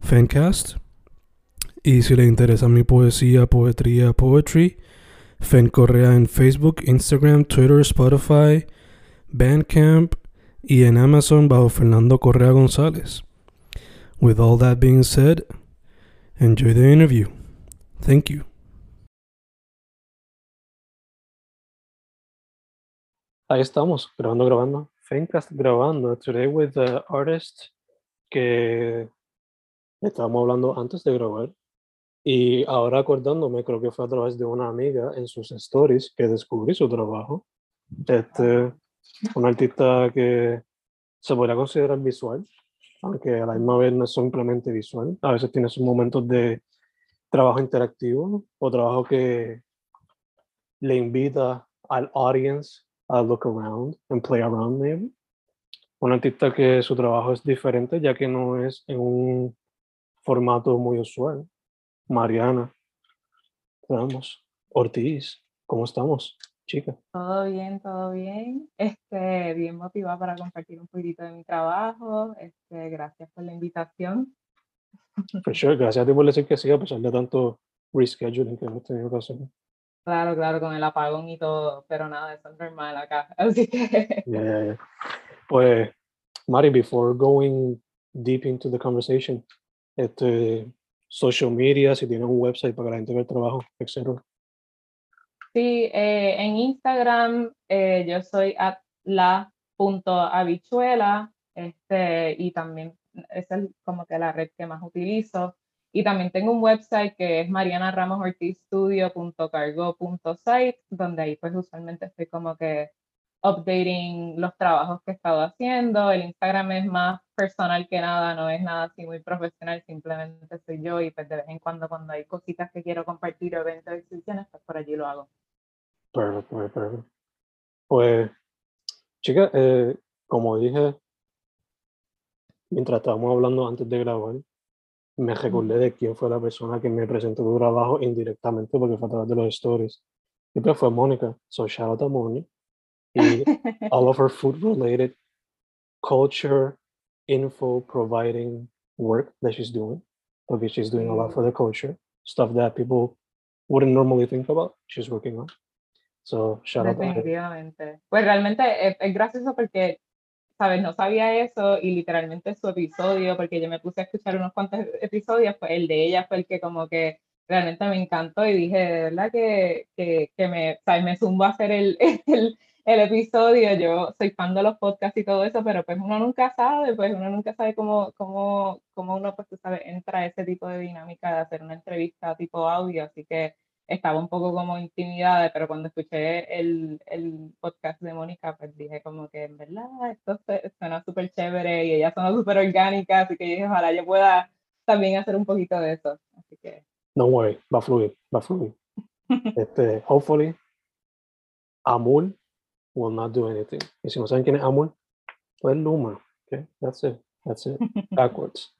Fancast. Y si le interesa mi poesía, poetría, poetry, Fen Correa en Facebook, Instagram, Twitter, Spotify, Bandcamp y en Amazon bajo Fernando Correa González. With all that being said, enjoy the interview. Thank you. Ahí estamos, grabando, grabando. Fencast grabando. Today with the artist que estábamos hablando antes de grabar. Y ahora acordándome, creo que fue a través de una amiga en sus stories que descubrí su trabajo. Este, un artista que se podría considerar visual, aunque a la misma vez no es simplemente visual. A veces tiene sus momentos de trabajo interactivo o trabajo que le invita al audience a look around and play around maybe. Un artista que su trabajo es diferente ya que no es en un formato muy usual. Mariana, vamos, Ortiz, ¿cómo estamos, chica? Todo bien, todo bien. Este, bien motivada para compartir un poquito de mi trabajo. Este, gracias por la invitación. For sure, gracias a ti por decir que sí, a pesar de tanto rescheduling que hemos tenido que hacer. Claro, claro, con el apagón y todo, pero nada, eso es normal acá. Así que. Yeah, yeah, yeah. Pues, Mari, before going deep into the conversation, este, social media, si tiene un website para que la gente vea el trabajo, etc. Sí, eh, en Instagram eh, yo soy at la.habichuela este, y también esa es como que la red que más utilizo. Y también tengo un website que es marianaramosortizstudio.cargo.site, donde ahí pues usualmente estoy como que updating los trabajos que he estado haciendo. El Instagram es más personal que nada, no es nada así muy profesional, simplemente soy yo y pues de vez en cuando cuando hay cositas que quiero compartir o eventos, exhibiciones, pues por allí lo hago. Perfecto, perfecto. Pues, chica, eh, como dije, mientras estábamos hablando antes de grabar, me recordé de quién fue la persona que me presentó tu trabajo indirectamente porque fue a través de los stories. Y pues fue Mónica. So shout out a Moni. Y all of her food related culture info providing work that she's doing. Porque she's doing a lot for the culture. Stuff that people wouldn't normally think about. She's working on. So shout out to her. Definitivamente. Pues realmente es, es gracioso porque ¿sabes? No sabía eso y literalmente su episodio, porque yo me puse a escuchar unos cuantos episodios, pues el de ella fue el que como que realmente me encantó y dije, de verdad que, que, que me, ¿sabes? me zumbo a hacer el, el, el, episodio, yo soy fan de los podcasts y todo eso, pero pues uno nunca sabe, pues uno nunca sabe cómo, cómo, cómo uno, pues tú sabes, entra a ese tipo de dinámica de hacer una entrevista tipo audio, así que estaba un poco como intimidada, pero cuando escuché el, el podcast de Mónica, pues dije como que en verdad esto suena súper chévere y ella suena súper orgánica, así que dije ojalá yo pueda también hacer un poquito de eso. Así que... Don't worry, va a fluir, va a fluir. este, hopefully, Amul will not do anything. Y si no saben quién es Amul, pues Luma. Okay, that's it, that's it. Backwards.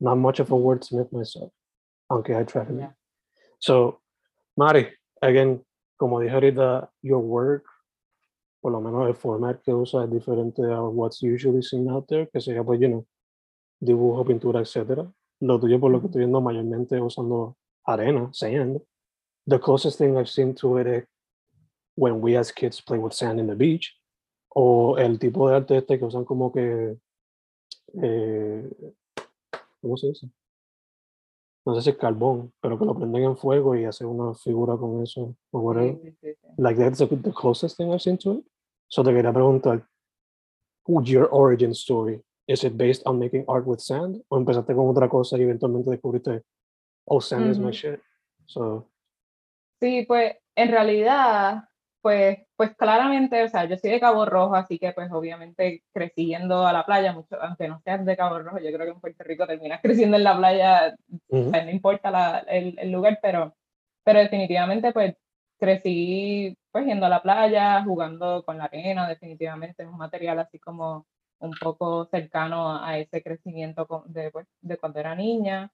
Not much of a wordsmith myself, aunque I try to be. Yeah. So, Mari, again, como dije ahorita, your work, por lo menos el format que usa es diferente a what's usually seen out there, que sería, pues, you know, dibujo, pintura, etc. Lo tuyo, por lo que estoy viendo, mayormente usando arena, sand. The closest thing I've seen to it is when we as kids play with sand in the beach, o el tipo de arte este que usan como que, eh, ¿cómo se dice? no sé si es carbón, pero que lo prenden en fuego y hacen una figura con eso, o whatever. Sí, sí, sí. Like that's the, closest thing I've seen to it. So te quería preguntar, your origin story? Is it based on making art with sand? ¿O empezaste con otra cosa y eventualmente descubriste, oh, sand is my shit? So, Sí, pues en realidad, pues, pues claramente, o sea, yo soy de Cabo Rojo, así que pues obviamente crecí yendo a la playa, mucho, aunque no seas de Cabo Rojo, yo creo que en Puerto Rico terminas creciendo en la playa, o sea, no importa la- el, el lugar, pero, pero definitivamente pues crecí pues yendo a la playa, jugando con la arena, definitivamente es un material así como un poco cercano a, ese crecimiento de, pues, de cuando era niña.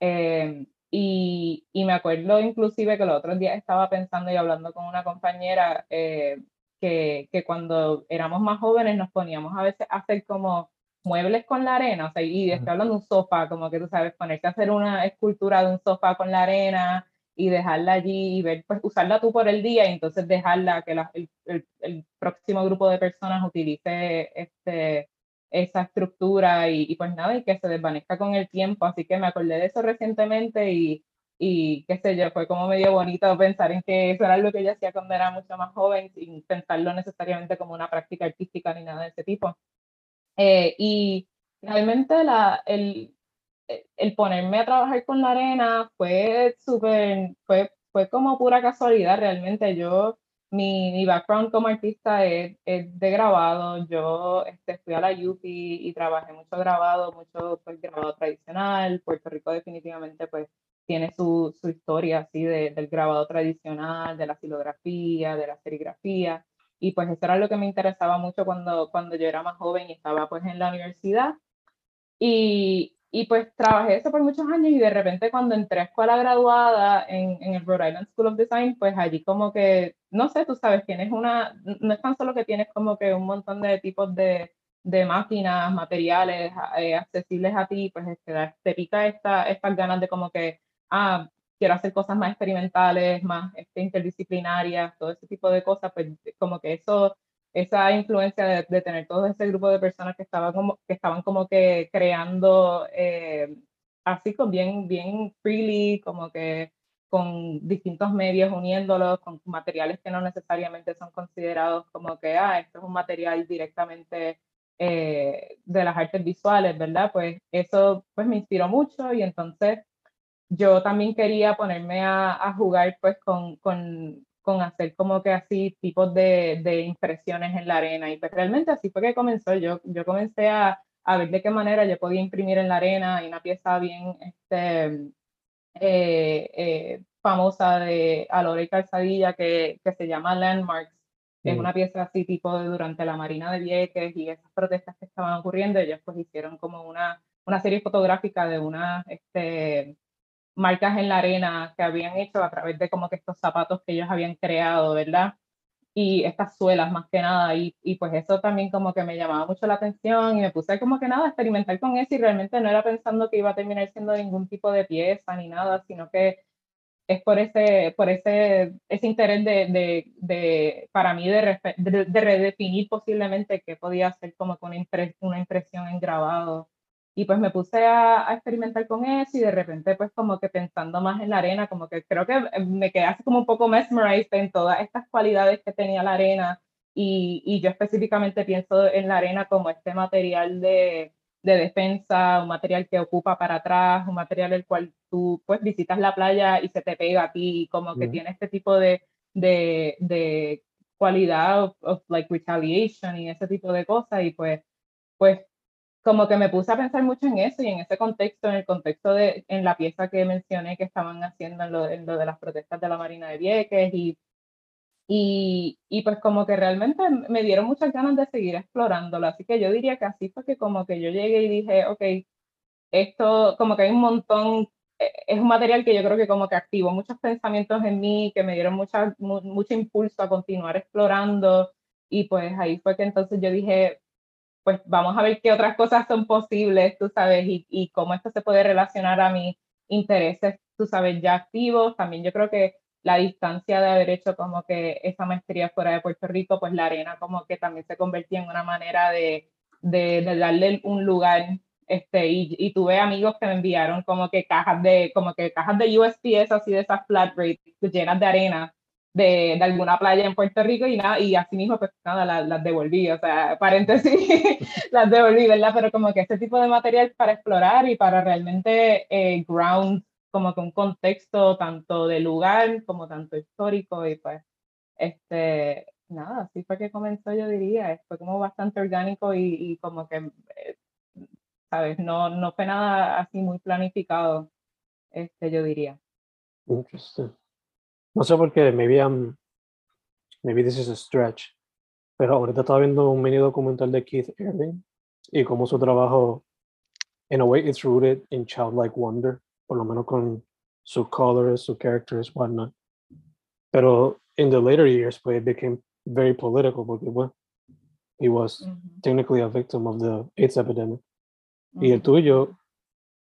Em, y, y me acuerdo inclusive que los otros días estaba pensando y hablando con una compañera eh, que, que cuando éramos más jóvenes nos poníamos a veces a hacer como muebles con la arena, o sea, y estoy hablando de un sofá, como que tú sabes, ponerte a hacer una escultura de un sofá con la arena y dejarla allí y ver, pues usarla tú por el día y entonces dejarla que la- el, el- el próximo grupo de personas utilice este, esa estructura y, y pues nada, y que se desvanezca con el tiempo. Así que me acordé de eso recientemente y, y qué sé yo, fue como medio bonito pensar en que eso era lo que yo hacía cuando era mucho más joven, sin pensarlo necesariamente como una práctica artística ni nada de ese tipo. Eh, y realmente la, el, eh, el ponerme a trabajar con la arena fue súper, fue, fue como pura casualidad realmente. Yo, mi, mi background como artista es, es de grabado. Yo este, fui a la UPI y trabajé mucho grabado, mucho pues, grabado tradicional. Puerto Rico definitivamente pues tiene su, su historia así de, del grabado tradicional, de la filografía, de la serigrafía. Y pues eso era lo que me interesaba mucho cuando, cuando yo era más joven y estaba pues en la universidad. Y, y pues trabajé eso por muchos años y de repente cuando entré a escuela graduada en, en el Rhode Island School of Design, pues allí como que, no sé, tú sabes, tienes una, no es tan solo que tienes como que un montón de tipos de, de máquinas, materiales eh, accesibles a ti, pues te, da- te pica esta, estas ganas de como que, ah, quiero hacer cosas más experimentales, más este, interdisciplinarias, todo ese tipo de cosas, pues como que eso esa influencia de, de, tener todo ese grupo de personas que estaban como que, estaban como que creando eh, así con bien, bien freely, como que con distintos medios uniéndolos, con materiales que no necesariamente son considerados como que, ah, esto es un material directamente eh, de las artes visuales, ¿verdad? Pues eso pues me inspiró mucho y entonces yo también quería ponerme a, a jugar pues con, con, con, hacer como que así tipos de, de, impresiones en la arena. Y pues realmente así fue que comenzó, yo, yo comencé a, a ver de qué manera yo podía imprimir en la arena, hay una pieza bien este, eh, eh, famosa de Alora y Calzadilla que, que se llama Landmarks, es una pieza así tipo de durante la Marina de Vieques y esas protestas que estaban ocurriendo, ellos pues hicieron como una, una serie fotográfica de una, este, marcas en la arena que habían hecho a través de como que estos zapatos que ellos habían creado, ¿verdad? Y estas suelas más que nada, y, y pues eso también como que me llamaba mucho la atención y me puse como que nada a experimentar con eso y realmente no era pensando que iba a terminar siendo ningún tipo de pieza ni nada, sino que es por ese, por ese, ese interés de, de, de para mí de, de, de, redefinir posiblemente qué podía ser como una, impres, una impresión en grabado y pues me puse a, a, experimentar con eso y de repente pues como que pensando más en la arena, como que creo que me quedé así como un poco mesmerized en todas estas cualidades que tenía la arena y, y yo específicamente pienso en la arena como este material de, de, defensa, un material que ocupa para atrás, un material el cual tú pues visitas la playa y se te pega a ti, y como que tiene este tipo de, de, de cualidad of, of like retaliation y ese tipo de cosas y pues pues como que me puse a pensar mucho en eso y en ese contexto, en el contexto de, en la pieza que mencioné que estaban haciendo en lo, en lo de las protestas de la Marina de Vieques y, y, y, pues como que realmente me dieron muchas ganas de seguir explorándolo. Así que yo diría que así fue que como que yo llegué y dije, ok, esto como que hay un montón, eh, es un material que yo creo que como que activó muchos pensamientos en mí, que me dieron mucha, mu mucho impulso a continuar explorando. Y pues ahí fue que entonces yo dije, pues vamos a ver qué otras cosas son posibles, tú sabes, y, y, cómo esto se puede relacionar a mis intereses, tú sabes, ya activos. También yo creo que la distancia de haber hecho como que esa maestría fuera de Puerto Rico, pues la arena como que también se convertía en una manera de, de, de darle un lugar Este, y, y, tuve amigos que me enviaron como que cajas de, como que cajas de USPS, así de esas flat rates llenas de arena de, de, alguna playa en Puerto Rico y nada, y así mismo pues nada, las, las devolví, o sea, paréntesis, las devolví, ¿verdad? Pero como que este tipo de material para explorar y para realmente eh, ground como que un contexto tanto de lugar como tanto histórico y pues, este, nada, así fue que comenzó yo diría, fue como bastante orgánico y, y como que eh, ¿sabes? No, no fue nada así muy planificado, este, yo diría. Interesting. No sé por qué, maybe, I'm, maybe this is a stretch, pero ahorita estaba viendo un mini documental de Keith Haring y cómo su trabajo, in a way, it's rooted in childlike wonder, por lo menos con su colors, su characters, whatnot. Pero in the later years, pues, it became very political porque, well, he was mm -hmm. technically a victim of the AIDS epidemic. Y el tuyo,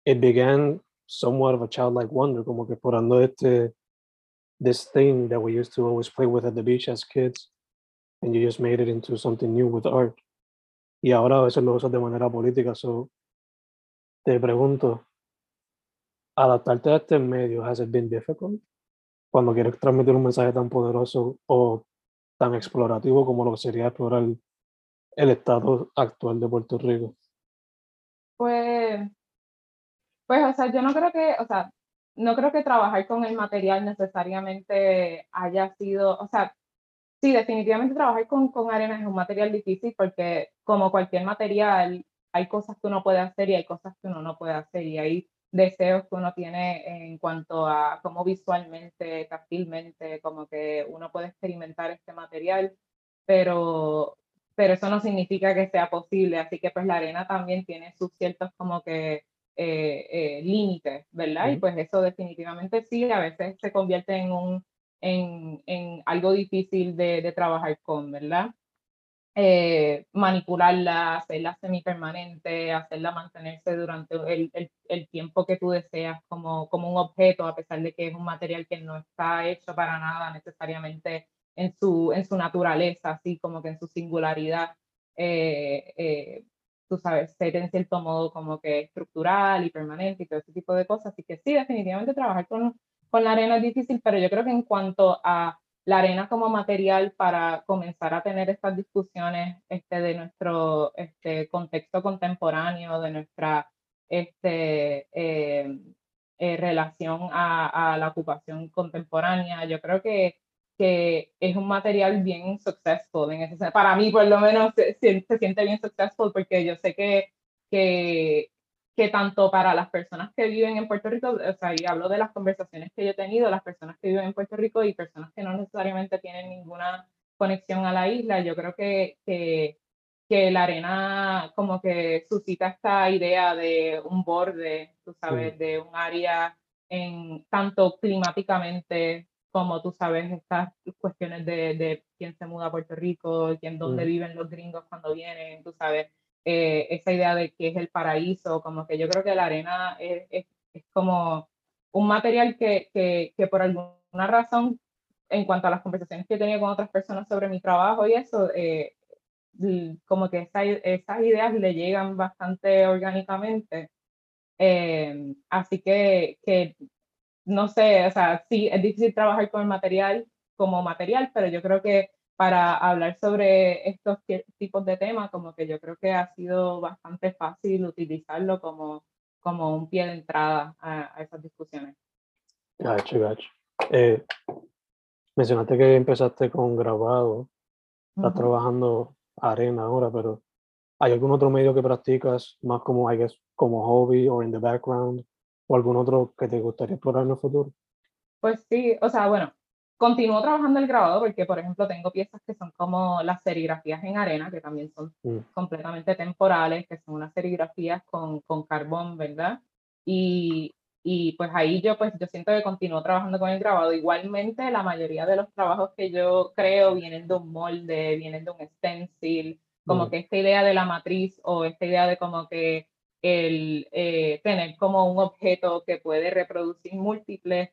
it began somewhat of a childlike wonder, como que explorando este, this thing that we used to always play with at the beach as kids, and you just made it into something new with art. Y ahora a veces lo usas de manera política, so te pregunto, adaptarte a este medio, has it been difficult? Cuando quieres transmitir un mensaje tan poderoso o tan explorativo como lo que sería explorar el estado actual de Puerto Rico. Pues, pues, o sea, yo no creo que, o sea, no creo que trabajar con el material necesariamente haya sido, o sea, sí, definitivamente trabajar con, con arena es un material difícil porque como cualquier material, hay cosas que uno puede hacer y hay cosas que uno no puede hacer y hay deseos que uno tiene en cuanto a cómo visualmente, táctilmente, como que uno puede experimentar este material, pero pero eso no significa que sea posible, así que pues la arena también tiene sus ciertos como que eh, eh, límites, ¿verdad? Y pues eso definitivamente sí, a veces se convierte en, un, en, en algo difícil de, de, trabajar con, ¿verdad? Eh, manipularla, hacerla semipermanente, hacerla mantenerse durante el, el, el, tiempo que tú deseas como, como un objeto, a pesar de que es un material que no está hecho para nada necesariamente en su, en su naturaleza, así como que en su singularidad, eh, eh, tú sabes, ser en cierto modo como que estructural y permanente y todo ese tipo de cosas. Así que sí, definitivamente trabajar con, con la arena es difícil, pero yo creo que en cuanto a la arena como material para comenzar a tener estas discusiones este, de nuestro este, contexto contemporáneo, de nuestra este, eh, relación a, a, la ocupación contemporánea. Yo creo que que es un material bien successful en ese Para mí, por lo menos, se, se, siente bien successful porque yo sé que, que, que tanto para las personas que viven en Puerto Rico, o sea, y hablo de las conversaciones que yo he tenido, las personas que viven en Puerto Rico y personas que no necesariamente tienen ninguna conexión a la isla, yo creo que, que, que la arena como que suscita esta idea de un borde, tú sabes, de un área en tanto climáticamente como tú sabes, estas cuestiones de, de quién se muda a Puerto Rico, quién, dónde viven los gringos cuando vienen, tú sabes, eh, esa idea de qué es el paraíso, como que yo creo que la arena es, es, es como un material que, que, que, por alguna razón, en cuanto a las conversaciones que he tenido con otras personas sobre mi trabajo y eso, eh, como que esa, esas ideas le llegan bastante orgánicamente. Eh, así que, que no sé, o sea, sí, es difícil trabajar con el material como material, pero yo creo que para hablar sobre estos tipos de temas, como que yo creo que ha sido bastante fácil utilizarlo como, como un pie de entrada a, esas discusiones. Gacho, gacho. Eh, mencionaste que empezaste con grabado, estás trabajando arena ahora, pero ¿hay algún otro medio que practicas más como, I guess, como hobby o in the background? O algún otro que te gustaría explorar en el futuro? Pues sí, o sea, bueno, continúo trabajando el grabado porque, por ejemplo, tengo piezas que son como las serigrafías en arena, que también son mm. completamente temporales, que son unas serigrafías con, con carbón, ¿verdad? Y, y, pues ahí yo, pues yo siento que continúo trabajando con el grabado. Igualmente, la mayoría de los trabajos que yo creo vienen de un molde, vienen de un stencil, como mm. que esta idea de la matriz o esta idea de como que el eh, tener como un objeto que puede reproducir múltiples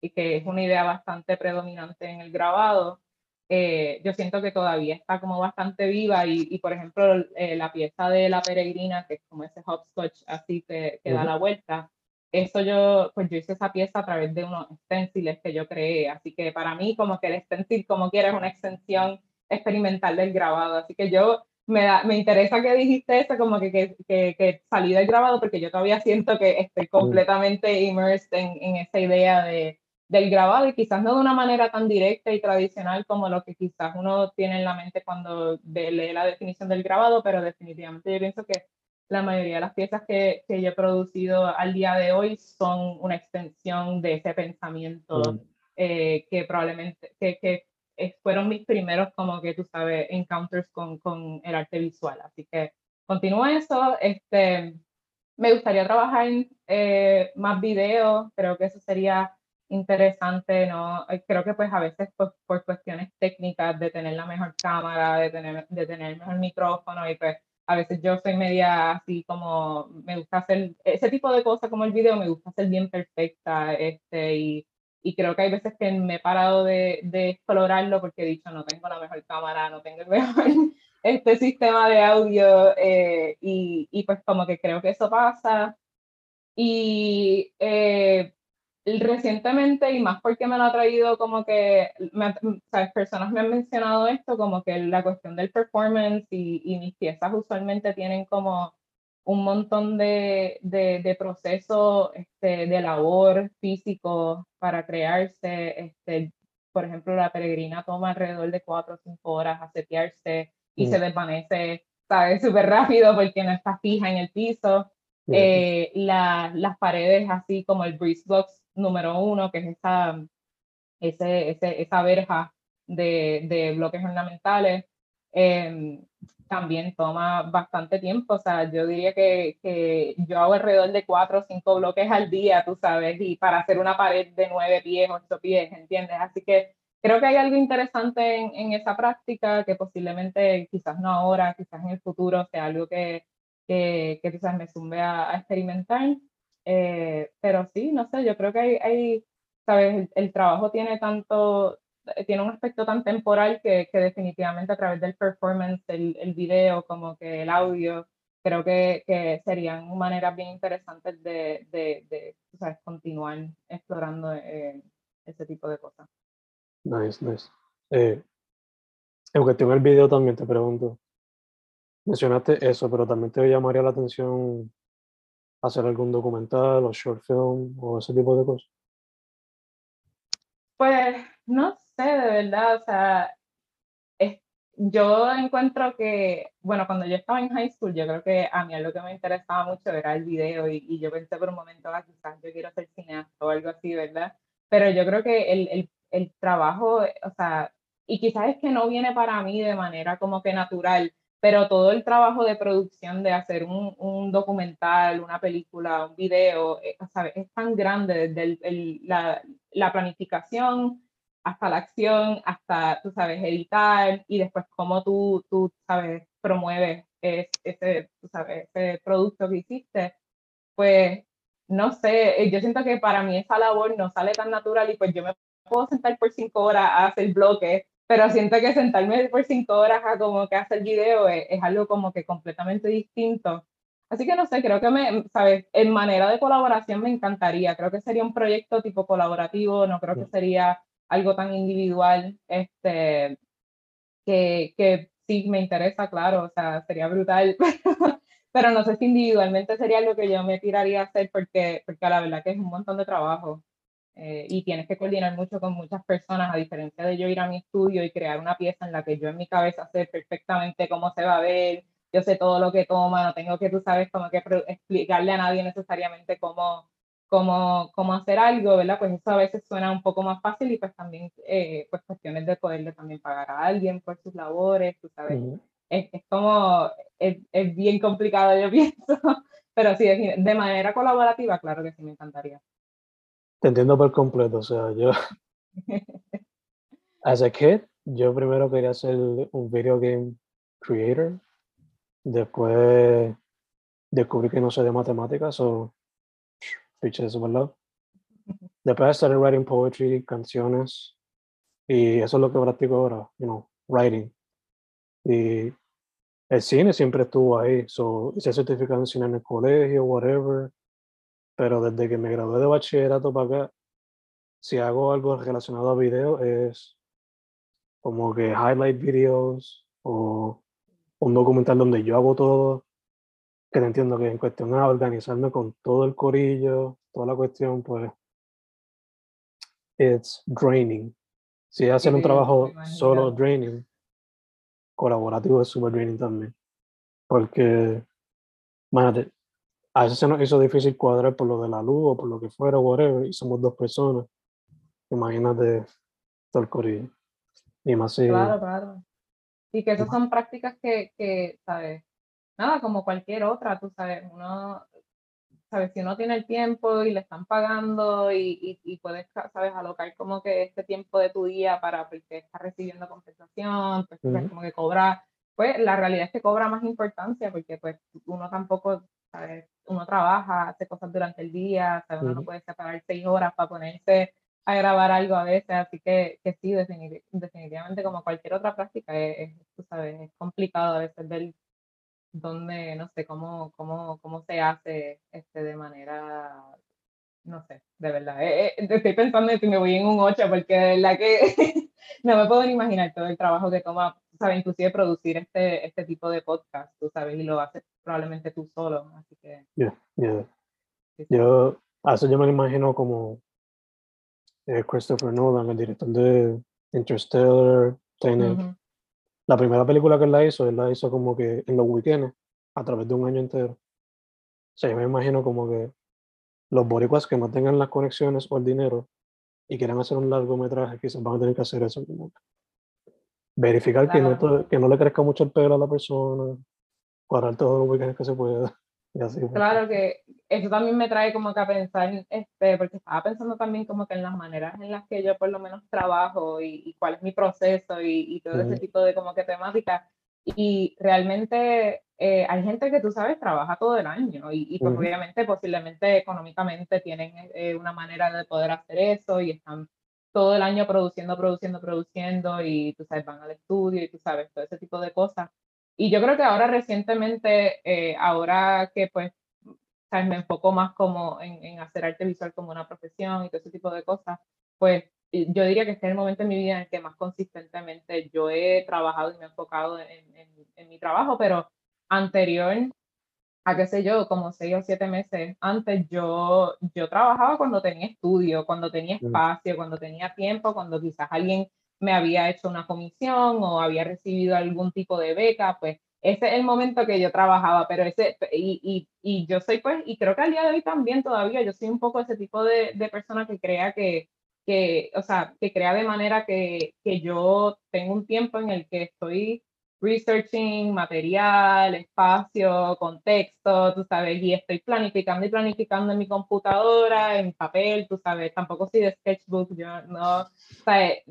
y que es una idea bastante predominante en el grabado, eh, yo siento que todavía está como bastante viva y, y por ejemplo, eh, la pieza de La Peregrina, que es como ese hopscotch así que, que da la vuelta, eso yo, pues yo hice esa pieza a través de unos stenciles que yo creé, así que para mí como que el stencil, como quiera, es una extensión experimental del grabado, así que yo me, da, me interesa que dijiste eso, como que, que, que, salí del grabado, porque yo todavía siento que estoy completamente immersed en, en esa idea de, del grabado y quizás no de una manera tan directa y tradicional como lo que quizás uno tiene en la mente cuando lee la definición del grabado, pero definitivamente yo pienso que la mayoría de las piezas que, que yo he producido al día de hoy son una extensión de ese pensamiento mm. eh, que probablemente que, que, fueron mis primeros, como que tú sabes, encounters con, con el arte visual. Así que continúo eso. Este, me gustaría trabajar en eh, más videos, creo que eso sería interesante, ¿no? Eh, creo que pues a veces pues, por cuestiones técnicas de tener la mejor cámara, de tener, de tener el mejor micrófono y pues a veces yo soy media así como, me gusta hacer ese tipo de cosas como el video, me gusta hacer bien perfecta, este, y, y creo que hay veces que me he parado de, de, explorarlo porque he dicho, no tengo la mejor cámara, no tengo el mejor este sistema de audio, eh, y, y, pues como que creo que eso pasa. Y eh, recientemente, y más porque me lo ha traído como que, ¿sabes? personas me han mencionado esto, como que la cuestión del performance y, y mis piezas usualmente tienen como un montón de, de, de procesos este, de labor físico para crearse. Este, por ejemplo, la peregrina toma alrededor de cuatro o cinco horas a setearse y se mm. desvanece, ¿sabes? Súper rápido porque no está fija en el piso. Eh, la, las paredes así como el breeze blocks número uno, que es esa, ese, ese, esa verja de, de bloques ornamentales, em, también toma bastante tiempo. O sea, yo diría que, que, yo hago alrededor de cuatro o cinco bloques al día, tú sabes, y para hacer una pared de nueve pies, ocho pies, ¿entiendes? Así que creo que hay algo interesante en, en esa práctica que posiblemente, quizás no ahora, quizás en el futuro, sea algo que, que, que quizás me sumbe a, a experimentar. Eh, pero sí, no sé, yo creo que hay, hay ¿sabes? El, trabajo tiene tanto, tiene un aspecto tan temporal que, que definitivamente a través del performance, el, el, video, como que el audio, creo que, que serían maneras bien interesantes de, de, de ¿sabes? continuar explorando eh, ese tipo de cosas. Nice, nice. Eh, en cuestión del video también te pregunto, mencionaste eso, pero también te llamaría la atención hacer algún documental o short film o ese tipo de cosas? Pues no sé, de verdad, o sea, yo encuentro que, bueno, cuando yo estaba en high school, yo creo que a mí lo que me interesaba mucho era el video y, y yo pensé por un momento, ah, quizás yo quiero ser cineasta o algo así, ¿verdad? Pero yo creo que el, el, el trabajo, o sea, y quizás es que no viene para mí de manera como que natural, pero todo el trabajo de producción de hacer un, un documental, una película, un video, eh, ¿sabes? es tan grande desde el, la, la, planificación hasta la acción, hasta, tú sabes, editar y después cómo tú, tú sabes, promueves ese, tú sabes, ese producto que hiciste, pues no sé, yo siento que para mí esa labor no sale tan natural y pues yo me puedo sentar por cinco horas a hacer bloques pero siento que sentarme por cinco horas a como que hacer video es, es, algo como que completamente distinto. Así que no sé, creo que me, sabes, en manera de colaboración me encantaría. Creo que sería un proyecto tipo colaborativo, no creo que sería algo tan individual, este, que, que sí me interesa, claro, o sea, sería brutal, pero no sé si individualmente sería algo que yo me tiraría a hacer porque, porque la verdad que es un montón de trabajo. Eh, y tienes que coordinar mucho con muchas personas, a diferencia de yo ir a mi estudio y crear una pieza en la que yo en mi cabeza sé perfectamente cómo se va a ver, yo sé todo lo que toma, no tengo que, tú sabes, como que explicarle a nadie necesariamente cómo, cómo, cómo hacer algo, ¿verdad? Pues eso a veces suena un poco más fácil y pues también, eh, pues cuestiones de poderle también pagar a alguien por sus labores, tú sabes. es, es, como, es, es, bien complicado, yo pienso, pero sí, de manera colaborativa, claro que sí me encantaría. Te entiendo por completo, o sea, yo, as a kid, yo primero quería ser un video game creator, después descubrí que no sé de matemáticas, o eso por lado. Después started writing poetry, canciones, Y eso es lo que practico ahora, you know, writing. Y el cine siempre estuvo ahí. So, hice certificado en cine en el colegio, whatever. Pero desde que me gradué de bachillerato para acá, si hago algo relacionado a video, es como que highlight videos o un documental donde yo hago todo. Que te entiendo que en cuestión a organizarme con todo el corillo, toda la cuestión, pues, it's draining. Si hacer un trabajo solo draining, colaborativo es super draining también. Porque, imagínate, a veces se nos hizo difícil cuadrar por lo de la luz o por lo que fuera, whatever, y somos dos personas. Imagínate todo el corillo. Y más si, Claro, claro. Y que esas son prácticas que, que, ¿sabes? Nada, como cualquier otra, tú sabes, uno, ¿sabes? Si uno tiene el tiempo y le están pagando y, y, y puedes, ¿sabes? Alocar como que este tiempo de tu día para, porque estás recibiendo compensación, pues, pues, Ujú. como que cobra, pues la realidad es que cobra más importancia porque pues uno tampoco, ¿sabes? Uno trabaja, hace cosas durante el día, ¿sabes? Uno no Ujú. puede separar seis horas para ponerse a grabar algo a veces, así que, que sí, definit- definitivamente como cualquier otra práctica, es, es, tú sabes, es complicado a veces ver dónde, no sé, cómo, cómo, cómo se hace este, de manera, no sé, de verdad. eh, eh, estoy pensando en si me voy en un 8, porque de verdad que no me puedo ni imaginar todo el trabajo que toma, sabes, inclusive producir este, este tipo de podcast, tú sabes, y lo haces probablemente tú solo, así que... yeah, yeah. sí, sí. Yo, a eso yo me lo imagino como eh, Christopher Nolan, el director de Interstellar, Tenet. Ujú. La primera película que él la hizo, él la hizo como que en los weekends, a través de un año entero. O sea, yo me imagino como que los boricuas que no tengan las conexiones o el dinero y quieran hacer un largometraje, quizás van a tener que hacer eso. Como que verificar que, no, Claro. te- que no le crezca mucho el pelo a la persona, cuadrar todos los weekends que se pueda. Y así. pues. Claro que eso también me trae como que a pensar, este, porque estaba pensando también como que en las maneras en las que yo por lo menos trabajo y, y cuál es mi proceso y, y todo ese tipo de como que temática. Y realmente eh, hay gente que tú sabes trabaja todo el año y, y pues Ujú. obviamente posiblemente económicamente tienen eh, una manera de poder hacer eso y están todo el año produciendo, produciendo, produciendo y tú sabes, van al estudio y tú sabes, todo ese tipo de cosas. Y yo creo que ahora recientemente, eh, ahora que pues ¿sabes? me enfoco más como en, en hacer arte visual como una profesión y todo ese tipo de cosas, pues yo diría que este es el momento en mi vida en el que más consistentemente yo he trabajado y me he enfocado en, en, en mi trabajo, pero anterior a qué sé yo, como seis o siete meses antes, yo, yo trabajaba cuando tenía estudio, cuando tenía Mm. espacio, cuando tenía tiempo, cuando quizás alguien me había hecho una comisión o había recibido algún tipo de beca, pues ese es el momento que yo trabajaba, pero ese, y, y, y yo soy pues, y creo que al día de hoy también todavía, yo soy un poco ese tipo de, de persona que crea que, que, o sea, que crea de manera que, que yo tengo un tiempo en el que estoy researching material, espacio, contexto, tú sabes, y estoy planificando y planificando en mi computadora, en papel, tú sabes, tampoco soy de sketchbook, yo no, sabes,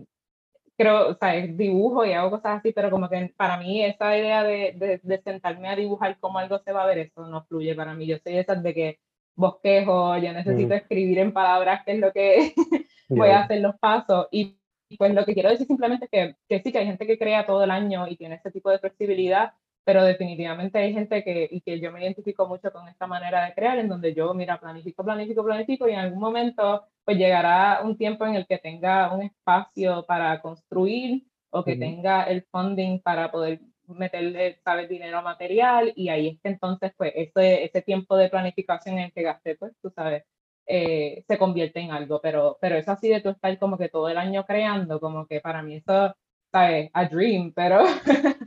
creo, sabes, dibujo y hago cosas así, pero como que para mí esa idea de, de, de sentarme a dibujar cómo algo se va a ver, eso no fluye para mí, yo soy esas de que bosquejo, yo necesito Mm. escribir en palabras qué es lo que voy Yeah. a hacer los pasos y pues lo que quiero decir simplemente es que, que sí, que hay gente que crea todo el año y tiene ese tipo de flexibilidad, pero definitivamente hay gente que, y que yo me identifico mucho con esta manera de crear, en donde yo, mira, planifico, planifico, planifico, y en algún momento, pues llegará un tiempo en el que tenga un espacio para construir o que Ujú. tenga el funding para poder meterle, sabes, dinero material, y ahí es que entonces, pues, ese, ese tiempo de planificación en el que gasté, pues, tú sabes, eh, se convierte en algo, pero, pero eso así de tú estar como que todo el año creando, como que para mí eso, ¿sabes? A dream, pero,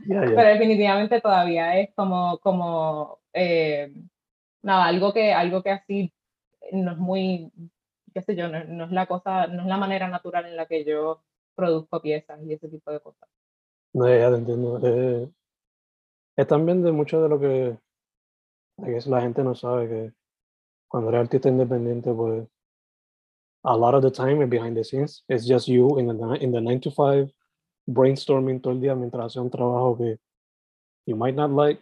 Yeah, yeah. pero definitivamente todavía es como, como eh, nada, algo que, algo que así no es muy, qué sé yo, no, no es la cosa, no es la manera natural en la que yo produzco piezas y ese tipo de cosas. No, ya te entiendo. Eh, es también de mucho de lo que la gente no sabe que cuando eres artista independiente, pues a lot of the time and behind the scenes, it's just you in the, in the 9 to 5 brainstorming todo el día mientras haces un trabajo que you might not like.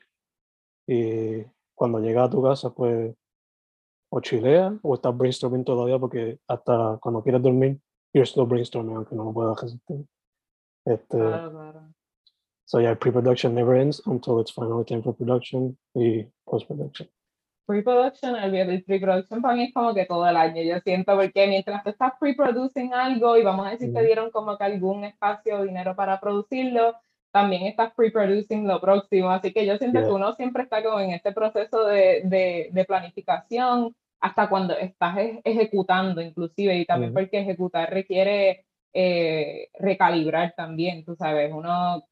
Y cuando llegas a tu casa, pues o chileas o estás brainstorming todavía porque hasta cuando quieres dormir you're still brainstorming aunque no lo puedas resistir. Este, Claro, claro. So yeah, pre-production never ends until it's finally time for production y post-production. Pre-production, el, pre-production para mí es como que todo el año, yo siento, porque mientras tú estás pre-producing algo y vamos a decir que Ujú. dieron como que algún espacio o dinero para producirlo, también estás pre-producing lo próximo, así que yo siento Yeah. que uno siempre está como en este proceso de, de, de planificación hasta cuando estás e- ejecutando inclusive, y también porque ejecutar requiere eh, recalibrar también, tú sabes, uno,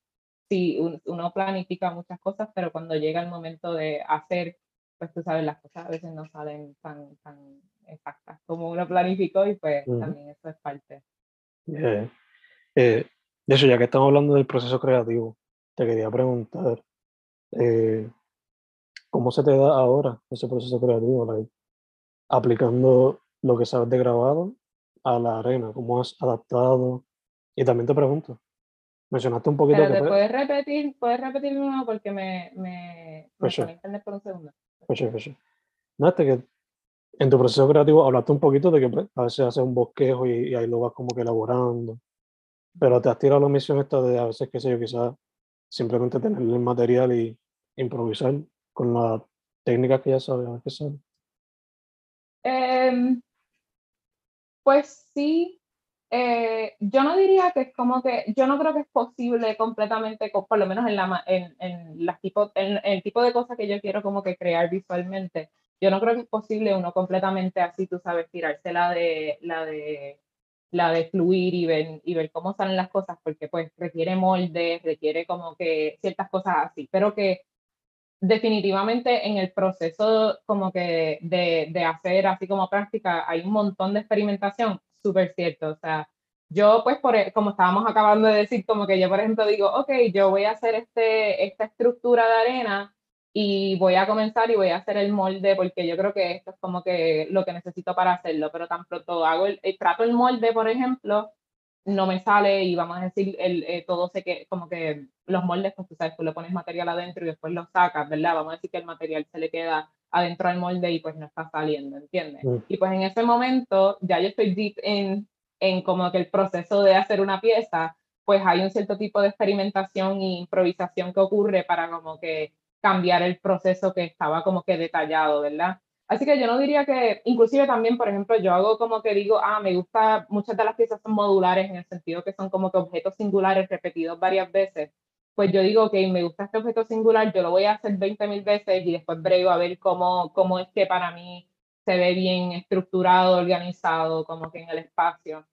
sí, un- uno planifica muchas cosas, pero cuando llega el momento de hacer pues tú sabes, las cosas a veces no salen tan, tan exactas como uno planificó y pues también eso es parte. Yeah. Eh, de hecho, ya que estamos hablando del proceso creativo, te quería preguntar, eh, ¿cómo se te da ahora ese proceso creativo? Like, aplicando lo que sabes de grabado a la arena, ¿cómo has adaptado? Y también te pregunto, mencionaste un poquito Espérate, que... pues, ¿puedes repetir, puedes repetir nuevo porque me, me, me sure. el internet por un segundo? Sure, for sure. No, este que en tu proceso creativo hablaste un poquito de que pues, a veces haces un bosquejo y, y ahí lo vas como que elaborando, pero te has tirado la misión esta de a veces, qué sé yo, quizás simplemente tener el material y improvisar con las técnicas que ya sabes, a ver qué sale. Em, pues sí, eh, yo no diría que es como que, yo no creo que es posible completamente, co- por lo menos en, la, en, en, tipo, en, en el tipo de cosas que yo quiero como que crear visualmente, yo no creo que es posible uno completamente así, tú sabes, tirarse la de, la de, la de fluir y ver, y ver cómo salen las cosas, porque pues requiere moldes, requiere como que ciertas cosas así, pero que definitivamente en el proceso como que de, de hacer así como práctica hay un montón de experimentación, súper cierto. O sea, yo pues por, e- como estábamos acabando de decir, como que yo por ejemplo digo, ok, yo voy a hacer este, esta estructura de arena y voy a comenzar y voy a hacer el molde porque yo creo que esto es como que lo que necesito para hacerlo, pero tan pronto hago el, el- trato el molde, por ejemplo, no me sale y vamos a decir, el, eh, todo se que, como que los moldes, pues tú sabes, tú le pones material adentro y después lo sacas, ¿verdad? Vamos a decir que el material se le queda adentro del molde y pues no está saliendo, ¿entiendes? Mm. Y pues en ese momento ya yo estoy deep en, en como que el proceso de hacer una pieza, pues hay un cierto tipo de experimentación e improvisación que ocurre para como que cambiar el proceso que estaba como que detallado, ¿verdad? Así que yo no diría que, inclusive también, por ejemplo, yo hago como que digo, ah, me gusta, muchas de las piezas son modulares en el sentido que son como que objetos singulares repetidos varias veces. Pues yo digo, ok, me gusta este objeto singular, yo lo voy a hacer 20 mil veces y después brego a ver cómo, cómo es que para mí se ve bien estructurado, organizado, como que en el espacio.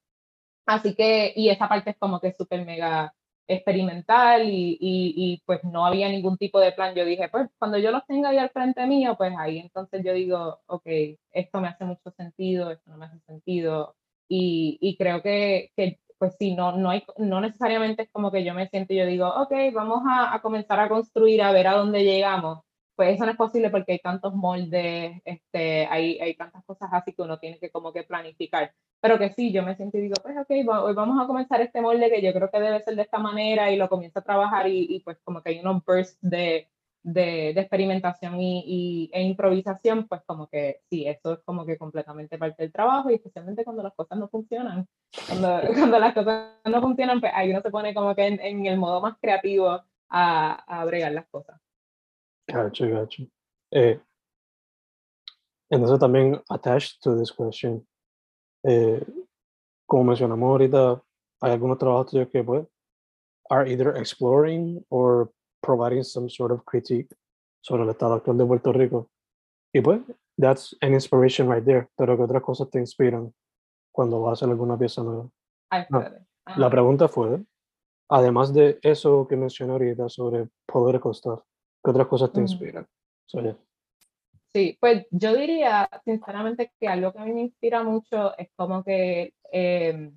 Así que, y esa parte es como que súper mega experimental y, y, pues no había ningún tipo de plan. Yo dije, pues cuando yo los tenga ahí al frente mío, pues ahí entonces yo digo, ok, esto me hace mucho sentido, esto no me hace sentido. Y, y creo que, que, pues sí, no, no, hay, no necesariamente es como que yo me siento y yo digo, ok, vamos a comenzar a construir, a ver a dónde llegamos. Pues eso no es posible porque hay tantos moldes, este, hay, hay tantas cosas así que uno tiene que como que planificar pero que sí, yo me siento y digo, pues ok, hoy vamos a comenzar este molde que yo creo que debe ser de esta manera y lo comienzo a trabajar y, y pues como que hay unos bursts de, de, de experimentación y, y, e improvisación, pues como que sí, eso es como que completamente parte del trabajo y especialmente cuando las cosas no funcionan. Cuando, cuando las cosas no funcionan, pues ahí uno se pone como que en, en el modo más creativo a, a bregar las cosas. Gotcha, gotcha. Eh, entonces también attached to this question, eh, como mencionamos ahorita, hay algunos trabajos tuyos que pues are either exploring or providing some sort of critique sobre el estado actual de Puerto Rico. Y pues, that's an inspiration right there. Pero ¿qué otras cosas te inspiran cuando vas a hacer alguna pieza nueva? No. La Ajá. pregunta fue, además de eso que mencioné ahorita sobre political stuff, ¿qué otras cosas te inspiran? So, yeah. Sí, pues yo diría sinceramente que algo que a mí me inspira mucho es como que eh,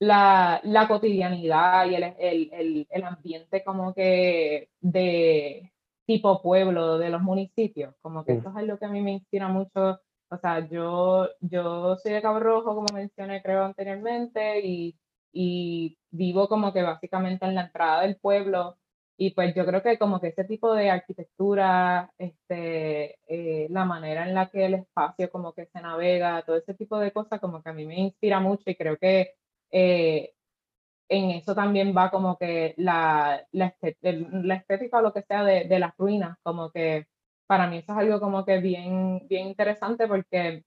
la, la cotidianidad y el, el, el, el ambiente como que de tipo pueblo de los municipios, como que Mm. eso es algo que a mí me inspira mucho. O sea, yo, yo soy de Cabo Rojo, como mencioné creo anteriormente, y, y vivo como que básicamente en la entrada del pueblo Y pues yo creo que como que ese tipo de arquitectura, este, eh, la manera en la que el espacio como que se navega, todo ese tipo de cosas como que a mí me inspira mucho y creo que eh, en eso también va como que la, la, estética o lo que sea de, de, las ruinas, como que para mí eso es algo como que bien, bien interesante porque,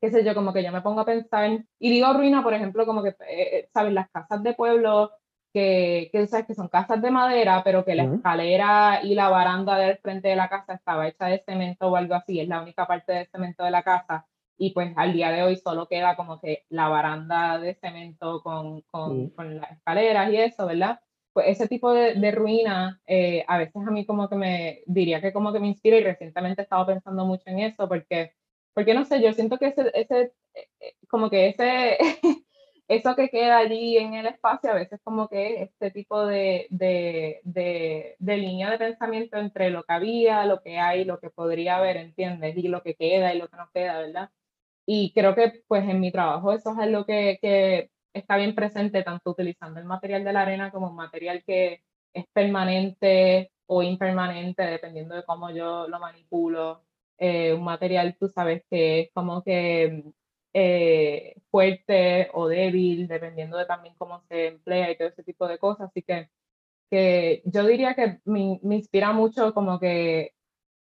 qué sé yo, como que yo me pongo a pensar, y digo ruina, por ejemplo, como que, eh, ¿sabes? Las casas de pueblo que, que, ¿sabes? que son casas de madera, pero que la escalera y la baranda del frente de la casa estaba hecha de cemento o algo así, es la única parte de cemento de la casa y pues al día de hoy solo queda como que la baranda de cemento con, con, con las escaleras y eso, ¿verdad? Pues ese tipo de, de ruina eh, a veces a mí como que me diría que como que me inspira y recientemente he estado pensando mucho en eso porque, porque no sé, yo siento que ese, ese eh, eh, como que ese, eso que queda allí en el espacio a veces como que este tipo de, de, de, línea de pensamiento entre lo que había, lo que hay, lo que podría haber, ¿entiendes? Y lo que queda y lo que no queda, ¿verdad? Y creo que pues en mi trabajo eso es algo que, que está bien presente, tanto utilizando el material de la arena como un material que es permanente o impermanente, dependiendo de cómo yo lo manipulo. Eh, un material, tú sabes, que es como que eh, fuerte o débil, dependiendo de también cómo se emplea y todo ese tipo de cosas. Así que, que yo diría que me, me inspira mucho como que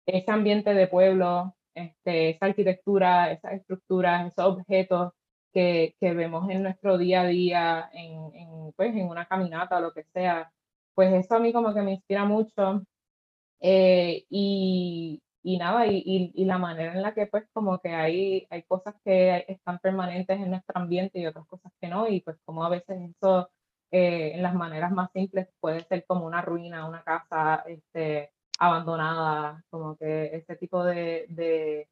ese ambiente de pueblo, este, esa arquitectura, esas estructuras, esos objetos que, que, vemos en nuestro día a día, en, en, pues, en una caminata o lo que sea, pues eso a mí como que me inspira mucho. Eh, y, y, nada, y, y, la manera en la que pues como que hay, hay cosas que están permanentes en nuestro ambiente y otras cosas que no, y pues como a veces eso eh, en las maneras más simples puede ser como una ruina, una casa, este, abandonada, como que ese tipo de, de,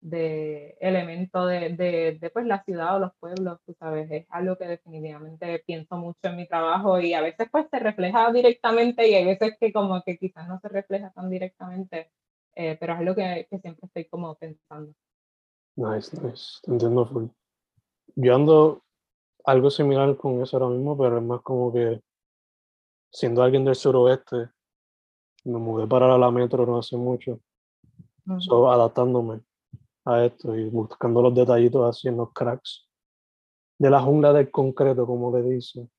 de elemento de, de, de, pues, la ciudad o los pueblos, tú sabes, es algo que definitivamente pienso mucho en mi trabajo y a veces pues se refleja directamente y hay veces que como que quizás no se refleja tan directamente, eh, pero es algo que, que, siempre estoy como pensando. Nice, nice, entiendo full. Yo ando algo similar con eso ahora mismo, pero es más como que siendo alguien del suroeste, me mudé para la metro no hace mucho. so, adaptándome a esto y buscando los detallitos así en los cracks de la jungla del concreto, como le dicen.